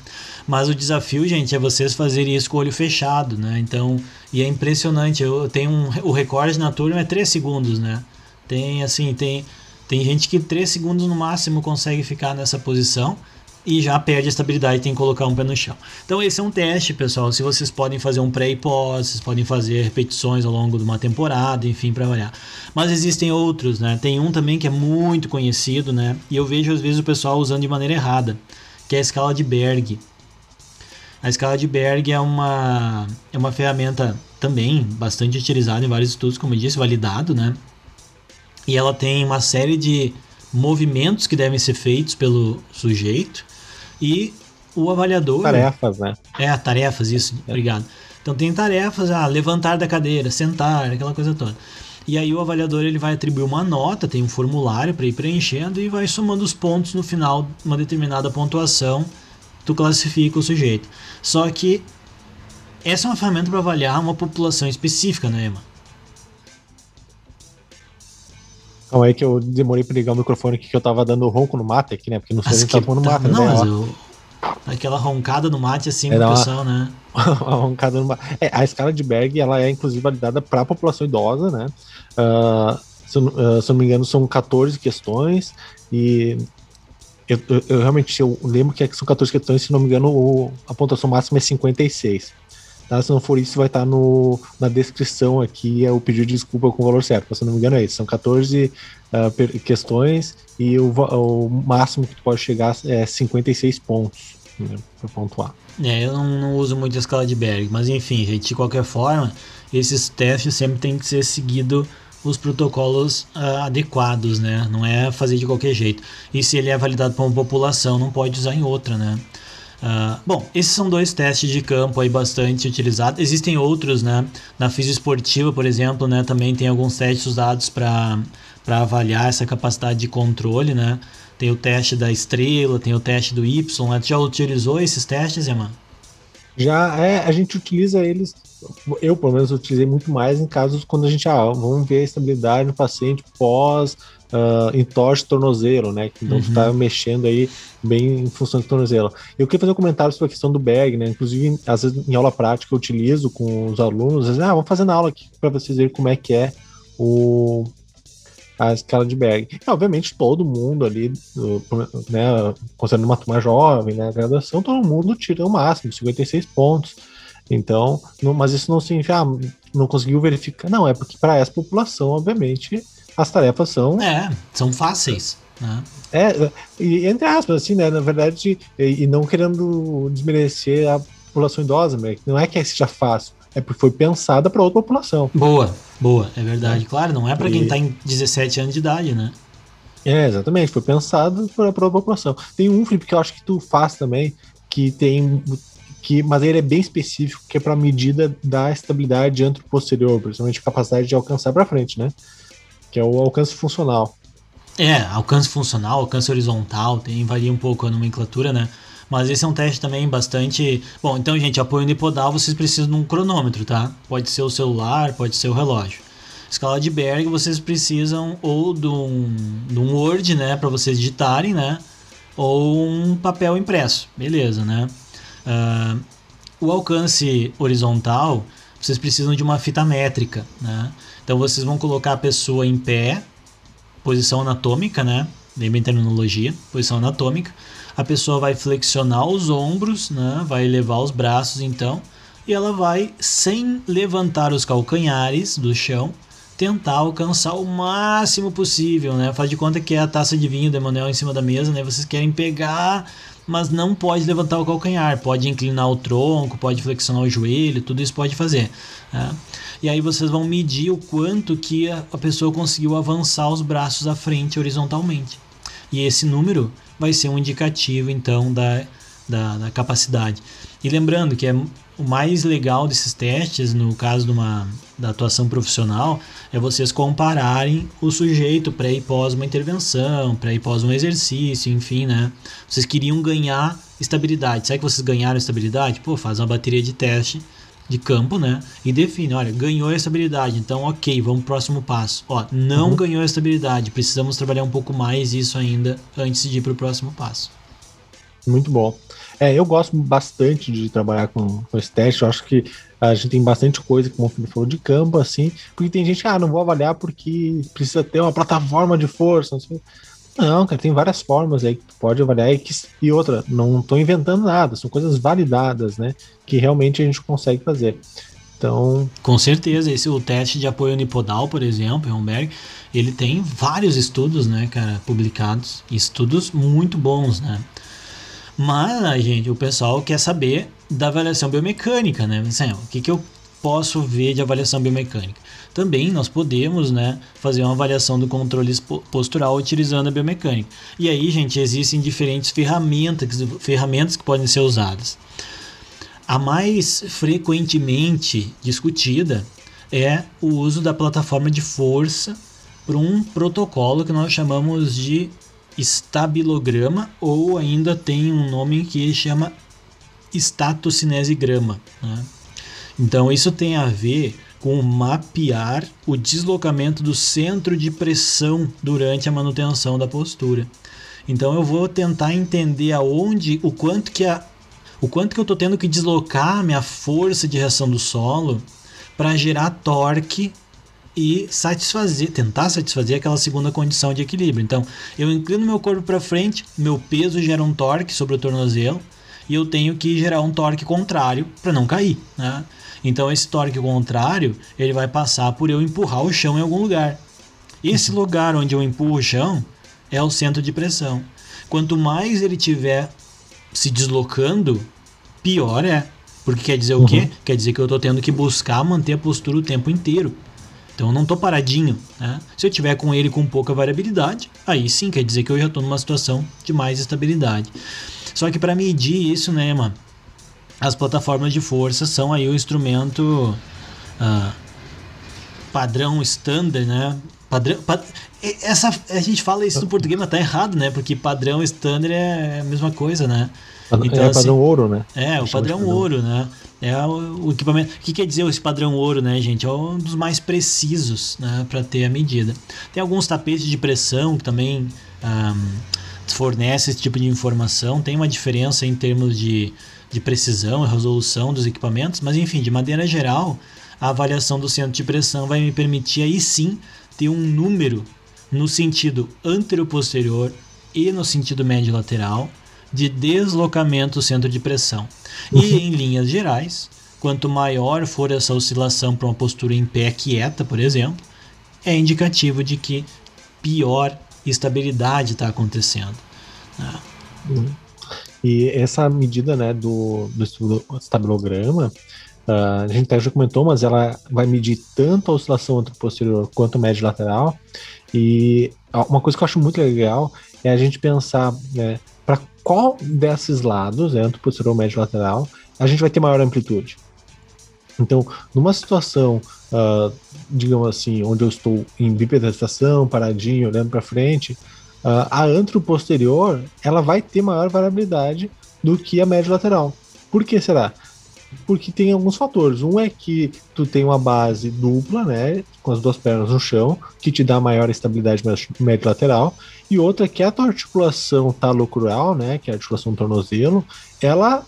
Mas o desafio, gente, é vocês fazerem isso com o olho fechado, né? Então, e é impressionante. Eu tenho um, o recorde na turma é 3 segundos, né? Tem assim, tem tem gente que 3 segundos no máximo consegue ficar nessa posição e já perde a estabilidade tem que colocar um pé no chão. Então esse é um teste, pessoal. Se vocês podem fazer um pré e pós, vocês podem fazer repetições ao longo de uma temporada, enfim, para olhar. Mas existem outros, né? Tem um também que é muito conhecido, né? E eu vejo às vezes o pessoal usando de maneira errada, que é a escala de Berg. A escala de Berg é uma é uma ferramenta também bastante utilizada em vários estudos, como eu disse, validado, né? E ela tem uma série de movimentos que devem ser feitos pelo sujeito e o avaliador.
Tarefas, né?
É, tarefas, isso, é. obrigado. Então tem tarefas, ah, levantar da cadeira, sentar, aquela coisa toda. E aí o avaliador ele vai atribuir uma nota, tem um formulário para ir preenchendo e vai somando os pontos no final uma determinada pontuação, tu classifica o sujeito. Só que essa é uma ferramenta para avaliar uma população específica, né, Emma?
Calma aí que eu demorei pra ligar o microfone aqui que eu tava dando ronco no mate aqui, né? Porque não sei se tá tomando mate,
não,
né?
Mas eu... Aquela roncada no mate assim é, pessoal, né? *laughs*
uma roncada no mate. É, a escala de Berg, ela é inclusive validada para a população idosa, né? Uh, se, eu, uh, se eu não me engano, são 14 questões e eu, eu, eu, realmente eu lembro que são 14 questões, se não me engano, o, a pontuação máxima é 56. Tá? Se não for isso, vai estar tá no, na descrição aqui é o pedido de desculpa com o valor certo. Se não me engano, é isso. São 14 uh, questões e o, o, máximo que tu pode chegar é 56 pontos né, para pontuar.
É, eu não, não, uso muito a escala de Berg, mas enfim, gente, de qualquer forma, esses testes sempre tem que ser seguido os protocolos uh, adequados, né? Não é fazer de qualquer jeito. E se ele é validado para uma população, não pode usar em outra, né? Uh, bom, esses são dois testes de campo aí bastante utilizados. Existem outros, né? Na fisioesportiva, por exemplo, né? Também tem alguns testes usados para avaliar essa capacidade de controle, né? Tem o teste da estrela, tem o teste do Y. Né? Tu já utilizou esses testes, Eman?
Já é, a gente utiliza eles, eu pelo menos utilizei muito mais em casos quando a gente, ah, vamos ver a estabilidade do paciente pós uh, entorse tornozelo, né? Então uhum. tu tá mexendo aí bem em função do tornozelo. Eu queria fazer um comentário sobre a questão do bag, né? Inclusive, às vezes em aula prática eu utilizo com os alunos, às vezes, ah, vamos fazer na aula aqui para vocês verem como é que é o a escala de Berg. E, obviamente, todo mundo ali, né, considerando uma turma jovem, né, graduação, todo mundo tira o máximo, 56 pontos. Então, não, mas isso não significa, ah, não conseguiu verificar. Não, é porque para essa população, obviamente, as tarefas são.
É, são fáceis. Né?
É, e entre aspas, assim, né, na verdade, e, e não querendo desmerecer a população idosa, né, não é que seja fácil, é porque foi pensada para outra população.
Boa, boa, é verdade. É. Claro, não é para quem está em 17 anos de idade, né?
É, exatamente, foi pensado para a população. Tem um, Felipe, que eu acho que tu faz também, que tem. Que, mas ele é bem específico, que é para medida da estabilidade antro-posterior, principalmente capacidade de alcançar para frente, né? Que é o alcance funcional.
É, alcance funcional, alcance horizontal, tem varia um pouco a nomenclatura, né? Mas esse é um teste também bastante. Bom, então, gente, apoio unipodal vocês precisam de um cronômetro, tá? Pode ser o celular, pode ser o relógio. Escala de Berg vocês precisam ou de um, de um Word, né, para vocês digitarem, né? Ou um papel impresso, beleza, né? Uh, o alcance horizontal, vocês precisam de uma fita métrica, né? Então vocês vão colocar a pessoa em pé, posição anatômica, né? Lembrem terminologia, posição anatômica a pessoa vai flexionar os ombros, né? vai elevar os braços então, e ela vai, sem levantar os calcanhares do chão, tentar alcançar o máximo possível, né? Faz de conta que é a taça de vinho do Emanuel em cima da mesa, né? Vocês querem pegar, mas não pode levantar o calcanhar, pode inclinar o tronco, pode flexionar o joelho, tudo isso pode fazer. Né? E aí vocês vão medir o quanto que a pessoa conseguiu avançar os braços à frente horizontalmente. E esse número vai ser um indicativo então da, da, da capacidade. E lembrando que é o mais legal desses testes, no caso de uma, da atuação profissional, é vocês compararem o sujeito pré e pós uma intervenção, pré e pós um exercício, enfim, né? Vocês queriam ganhar estabilidade. Será que vocês ganharam estabilidade? Pô, faz uma bateria de teste de campo, né? E define, olha, ganhou a estabilidade, então ok, vamos pro próximo passo. Ó, não uhum. ganhou a estabilidade, precisamos trabalhar um pouco mais isso ainda antes de ir pro próximo passo.
Muito bom. É, eu gosto bastante de trabalhar com, com esse teste, eu acho que a gente tem bastante coisa, como o Felipe falou, de campo, assim, porque tem gente ah, não vou avaliar porque precisa ter uma plataforma de força, assim. Não, cara, tem várias formas aí que tu pode avaliar e, que, e outra, não estou inventando nada, são coisas validadas, né? Que realmente a gente consegue fazer. Então.
Com certeza, esse o teste de apoio unipodal, por exemplo, Romberg, ele tem vários estudos, né, cara, publicados, estudos muito bons, né? Mas, gente, o pessoal quer saber da avaliação biomecânica, né? Assim, o que, que eu posso ver de avaliação biomecânica? também nós podemos né, fazer uma avaliação do controle postural utilizando a biomecânica. E aí, gente, existem diferentes ferramentas, ferramentas que podem ser usadas. A mais frequentemente discutida é o uso da plataforma de força para um protocolo que nós chamamos de estabilograma ou ainda tem um nome que chama estatocinesigrama. Né? Então isso tem a ver com mapear o deslocamento do centro de pressão durante a manutenção da postura. Então eu vou tentar entender aonde, o quanto que a, o quanto que eu estou tendo que deslocar a minha força de reação do solo para gerar torque e satisfazer, tentar satisfazer aquela segunda condição de equilíbrio. Então, eu inclino meu corpo para frente, meu peso gera um torque sobre o tornozelo e eu tenho que gerar um torque contrário para não cair, né? Então esse torque contrário, ele vai passar por eu empurrar o chão em algum lugar. Esse uhum. lugar onde eu empurro o chão é o centro de pressão. Quanto mais ele tiver se deslocando, pior é. Porque quer dizer o quê? Uhum. Quer dizer que eu estou tendo que buscar manter a postura o tempo inteiro. Então eu não estou paradinho. Né? Se eu tiver com ele com pouca variabilidade, aí sim quer dizer que eu já estou numa situação de mais estabilidade. Só que para medir isso, né, mano, as plataformas de força são aí o instrumento uh, padrão standard, né? Padrão, pad... essa a gente fala isso no português, mas tá errado, né? Porque padrão standard é a mesma coisa, né?
Então, é padrão assim, ouro, né?
É, o padrão ouro, né? É o, o, equipamento. O que quer dizer esse padrão ouro, né, gente? É um dos mais precisos, né, para ter a medida. Tem alguns tapetes de pressão que também um, fornecem esse tipo de informação. Tem uma diferença em termos de, de precisão e resolução dos equipamentos, mas enfim, de maneira geral, a avaliação do centro de pressão vai me permitir aí sim ter um número no sentido anterior-posterior e no sentido médio-lateral de deslocamento do centro de pressão. E uhum. em linhas gerais, quanto maior for essa oscilação para uma postura em pé quieta, por exemplo, é indicativo de que pior estabilidade está acontecendo. Né?
Uhum. E essa medida né, do, do estabilograma, uh, a gente até já comentou, mas ela vai medir tanto a oscilação entre posterior quanto médio lateral. E uma coisa que eu acho muito legal é a gente pensar né, para qual desses lados, né, entre posterior médio lateral, a gente vai ter maior amplitude. Então, numa situação, uh, digamos assim, onde eu estou em bipedestação, paradinho, olhando para frente, a antro posterior ela vai ter maior variabilidade do que a médio lateral. Por que será? Porque tem alguns fatores. Um é que tu tem uma base dupla, né, com as duas pernas no chão, que te dá maior estabilidade médio lateral e outra que a tua articulação talocrural, né, que é a articulação tornozelo, ela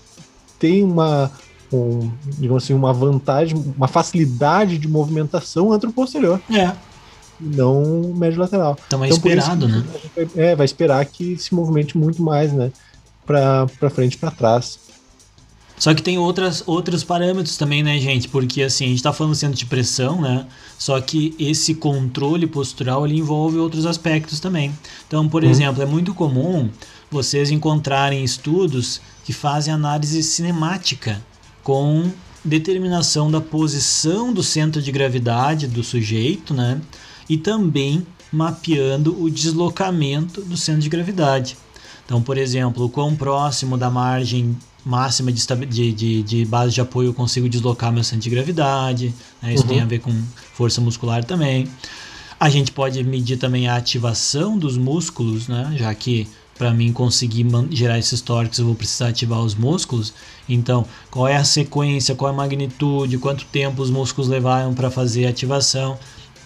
tem uma, um, digamos assim, uma vantagem, uma facilidade de movimentação anteroposterior.
É.
Não médio lateral.
Então é esperado, né?
Vai, é, vai esperar que se movimente muito mais, né? Para frente e para trás.
Só que tem outras, outros parâmetros também, né, gente? Porque assim, a gente está falando centro de pressão, né? Só que esse controle postural ele envolve outros aspectos também. Então, por uhum. exemplo, é muito comum vocês encontrarem estudos que fazem análise cinemática com determinação da posição do centro de gravidade do sujeito, né? E também mapeando o deslocamento do centro de gravidade. Então, por exemplo, o quão próximo da margem máxima de, de, de, de, base de apoio eu consigo deslocar meu centro de gravidade. Né? Isso uhum. tem a ver com força muscular também. A gente pode medir também a ativação dos músculos, né? já que para mim conseguir gerar esses torques eu vou precisar ativar os músculos. Então, qual é a sequência, qual é a magnitude, quanto tempo os músculos levaram para fazer a ativação.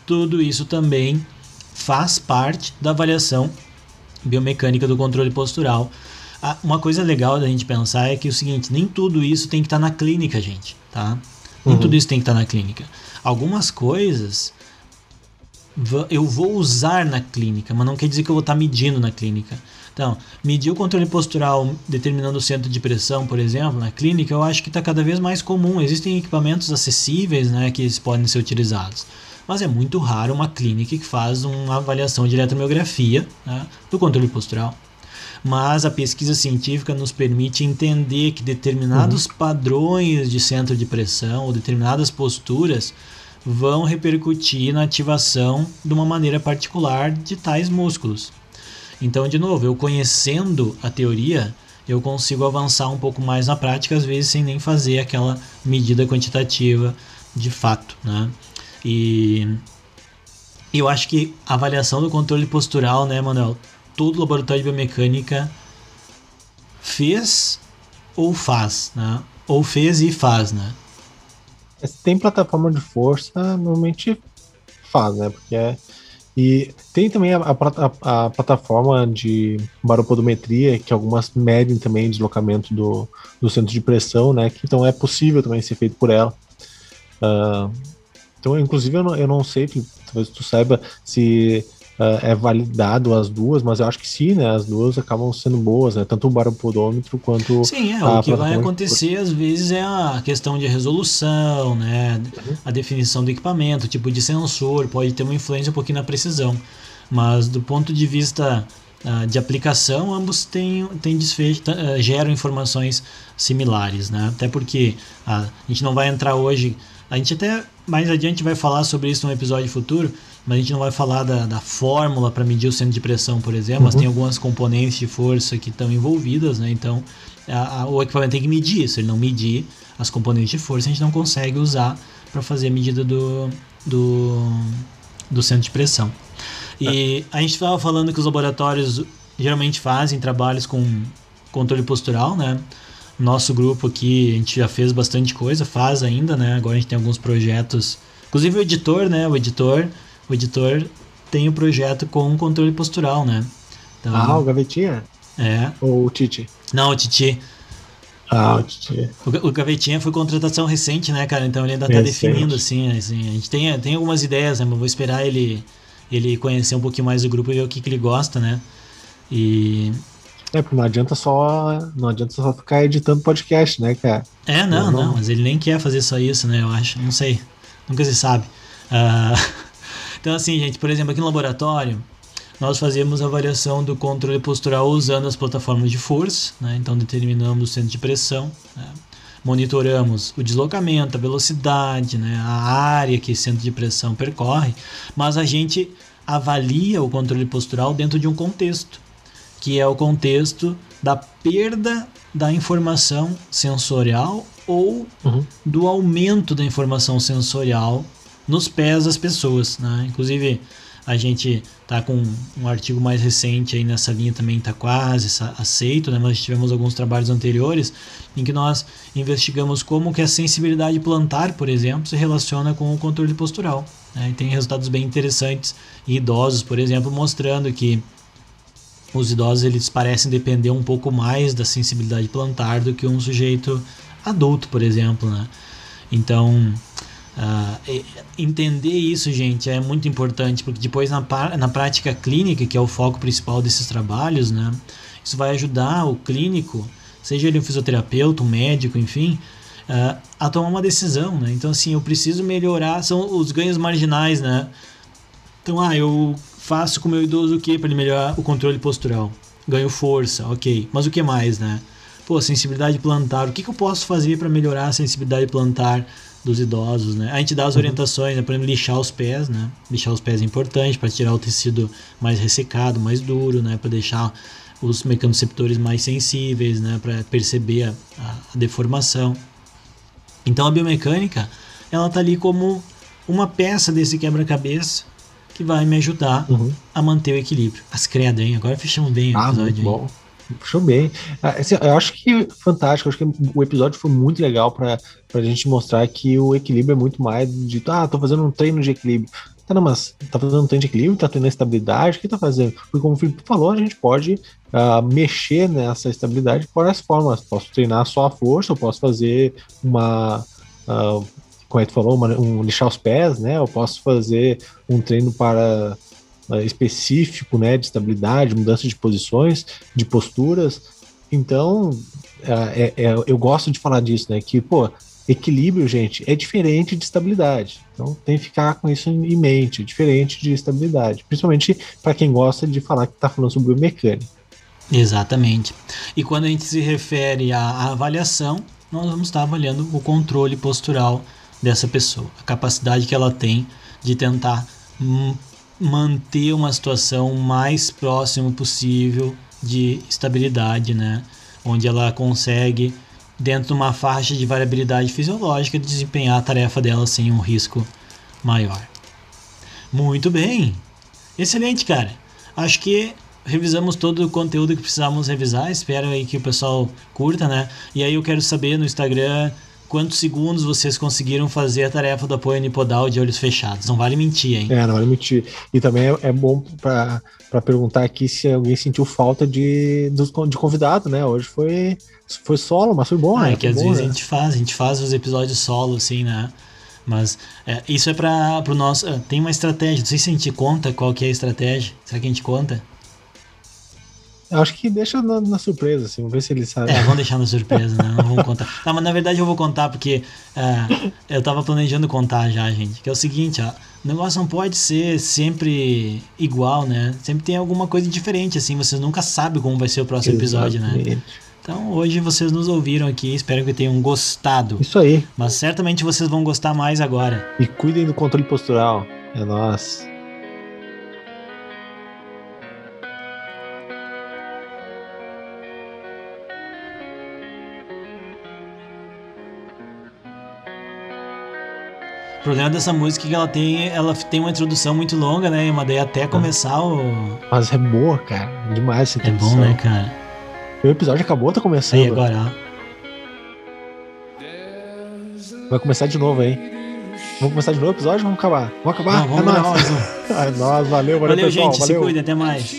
Tudo isso também faz parte da avaliação biomecânica do controle postural uma coisa legal da gente pensar é que é o seguinte, nem tudo isso tem que estar tá na clínica, gente, tá? Nem uhum. tudo isso tem que estar tá na clínica. Algumas coisas eu vou usar na clínica, mas não quer dizer que eu vou estar tá medindo na clínica. Então, medir o controle postural determinando o centro de pressão, por exemplo, na clínica, eu acho que está cada vez mais comum. Existem equipamentos acessíveis né, que podem ser utilizados. Mas é muito raro uma clínica que faz uma avaliação de eletromiografia né, do controle postural mas a pesquisa científica nos permite entender que determinados uhum. padrões de centro de pressão ou determinadas posturas vão repercutir na ativação de uma maneira particular de tais músculos. Então, de novo, eu conhecendo a teoria, eu consigo avançar um pouco mais na prática, às vezes sem nem fazer aquela medida quantitativa de fato, né? E eu acho que a avaliação do controle postural, né, Manuel, todo laboratório de biomecânica fez ou faz, né? Ou fez e faz, né?
Tem plataforma de força, normalmente faz, né? Porque é... E tem também a, a, a, plataforma de baropodometria, que algumas medem também deslocamento do, do centro de pressão, né? Que então é possível também ser feito por ela. Uh, então, inclusive, eu não, eu não sei, talvez tu saiba se uh, é validado as duas, mas eu acho que sim, né? As duas acabam sendo boas, né? Tanto o baropodômetro quanto.
Sim, é. O que vai acontecer às vezes é a questão de resolução, né? Uhum. A definição do equipamento, tipo de sensor, pode ter uma influência um pouquinho na precisão. Mas do ponto de vista uh, de aplicação, ambos têm, têm desfecho, uh, geram informações similares, né? Até porque uh, a gente não vai entrar hoje A gente até mais adiante vai falar sobre isso num episódio futuro, mas a gente não vai falar da, da fórmula para medir o centro de pressão, por exemplo, mas
Uhum.
tem algumas componentes de força que estão envolvidas, né? Então a- a- o equipamento tem que medir isso. Ele não medir as componentes de força, a gente não consegue usar para fazer a medida do, do, do centro de pressão. E a gente estava falando que os laboratórios geralmente fazem trabalhos com controle postural, né? Nosso grupo aqui, a gente já fez bastante coisa, faz ainda, né? Agora a gente tem alguns projetos. Inclusive o editor, né? O editor, o editor tem o projeto com controle postural, né? Então,
Ah, o Gavetinha?
é.
Ou o Titi?
Não, o Titi.
Ah, o Titi.
O, o Gavetinha foi contratação recente, né, cara? Então ele ainda tá
Recente.
definindo, assim, assim. A gente tem, tem algumas ideias, né? Mas vou esperar ele, ele conhecer um pouquinho mais do grupo e ver o que, que ele gosta, né? E.
É, porque não adianta só. Não adianta só ficar editando podcast, né, cara?
É, não,
não-
não, mas ele nem quer fazer só isso, né? Eu acho. Não sei. Nunca se sabe. Ah, *laughs* então, assim, gente, por exemplo, aqui no laboratório, nós fazemos a variação do controle postural usando as plataformas de força, né? Então, determinamos o centro de pressão, né? monitoramos o deslocamento, a velocidade, né? a área que esse centro de pressão percorre, mas a gente avalia o controle postural dentro de um contexto que é o contexto da perda da informação sensorial ou
Uhum.
do aumento da informação sensorial nos pés das pessoas, né? Inclusive a gente tá com um artigo mais recente aí nessa linha também tá quase aceito, né? Nós tivemos alguns trabalhos anteriores em que nós investigamos como que a sensibilidade plantar, por exemplo, se relaciona com o controle postural. Né? E tem resultados bem interessantes em idosos, por exemplo, mostrando que os idosos eles parecem depender um pouco mais da sensibilidade plantar do que um sujeito adulto, por exemplo, né? Então, e- entender isso, gente, é muito importante, porque depois na, na prática clínica, que é o foco principal desses trabalhos, né? Isso vai ajudar o clínico, seja ele um fisioterapeuta, um médico, enfim, ah, a tomar uma decisão, né? Então, assim, eu preciso melhorar, são os ganhos marginais, né? Então, ah, eu faço com o meu idoso o que para ele melhorar o controle postural? Ganho força, ok. Mas o que mais, né? Pô, sensibilidade plantar. O que, que eu posso fazer para melhorar a sensibilidade plantar dos idosos, né? A gente dá as orientações, né? Por exemplo, lixar os pés, né? Lixar os pés é importante para tirar o tecido mais ressecado, mais duro, né? Para deixar os mecanoceptores mais sensíveis, né? Para perceber a, a- a deformação. Então a biomecânica, ela tá ali como uma peça desse quebra-cabeça que vai me ajudar
Uhum.
a manter o equilíbrio. As credo, hein? Agora fechamos bem o
Ah,
episódio.
muito bom. Puxou bem. Ah, assim, eu acho que fantástico. Acho que o episódio foi muito legal pra, pra gente mostrar que o equilíbrio é muito mais de, ah, tô fazendo um treino de equilíbrio. Tá, não, mas tá fazendo um treino de equilíbrio, tá tendo estabilidade, o que tá fazendo? Porque como o Felipe falou, a gente pode ah, mexer nessa estabilidade por várias formas. Posso treinar só a força, eu posso fazer uma. ah, como é tu falou, uma, um lixar os pés, né? Eu posso fazer um treino para ah, específico, né, de estabilidade, mudança de posições, de posturas. Então, é, é- é- eu gosto de falar disso, né, que pô, equilíbrio, gente, é diferente de estabilidade. Então, tem que ficar com isso em mente, é diferente de estabilidade, principalmente para quem gosta de falar que está falando sobre biomecânica.
Exatamente. E quando a gente se refere à avaliação, nós vamos estar avaliando o controle postural dessa pessoa, a capacidade que ela tem de tentar manter uma situação mais próximo possível de estabilidade, né? Onde ela consegue, dentro de uma faixa de variabilidade fisiológica, desempenhar a tarefa dela sem um risco maior. Muito bem. Excelente, cara. Acho que revisamos todo o conteúdo que precisávamos revisar. Espero aí que o pessoal curta, né? E aí eu quero saber no Instagram quantos segundos vocês conseguiram fazer a tarefa do apoio unipodal de olhos fechados. Não vale mentir, hein?
É, não vale mentir. E também é, é bom para perguntar aqui se alguém sentiu falta de, de convidado, né? Hoje foi, foi solo, mas foi bom,
Ah,
né?
é que
Foi
às
bom,
vezes
né?
a gente faz, a gente faz os episódios solo, assim, né? Mas é, isso é para o nosso. ah, Tem uma estratégia, não sei se a gente conta qual que é a estratégia. Será que a gente conta?
Eu acho que deixa na, na surpresa, assim, vamos ver se ele sabe.
É, vamos deixar na surpresa, né? Não vamos contar. Não, mas na verdade eu vou contar porque ah, eu tava planejando contar já, gente. Que é o seguinte, ó. O negócio não pode ser sempre igual, né? Sempre tem alguma coisa diferente, assim. Vocês nunca sabem como vai ser o próximo episódio, né?
Exatamente.
Então hoje vocês nos ouviram aqui, espero que tenham gostado.
Isso aí.
Mas certamente vocês vão gostar mais agora.
E cuidem do controle postural. É nóis.
O problema dessa música é que ela tem, ela tem uma introdução muito longa, né? Mas daí até começar o.
Mas é boa, cara. Demais essa
É bom,
introdução.
né, cara?
O episódio acabou, tá começando.
Aí agora, ó.
Vai começar de novo, hein? Vamos começar de novo o episódio? Vamos acabar. Vamos acabar?
Não, vamos
é nóis.
um. *laughs*
É nóis, valeu, valeu,
Valeu,
pessoal.
gente. Se
valeu.
cuida, até mais.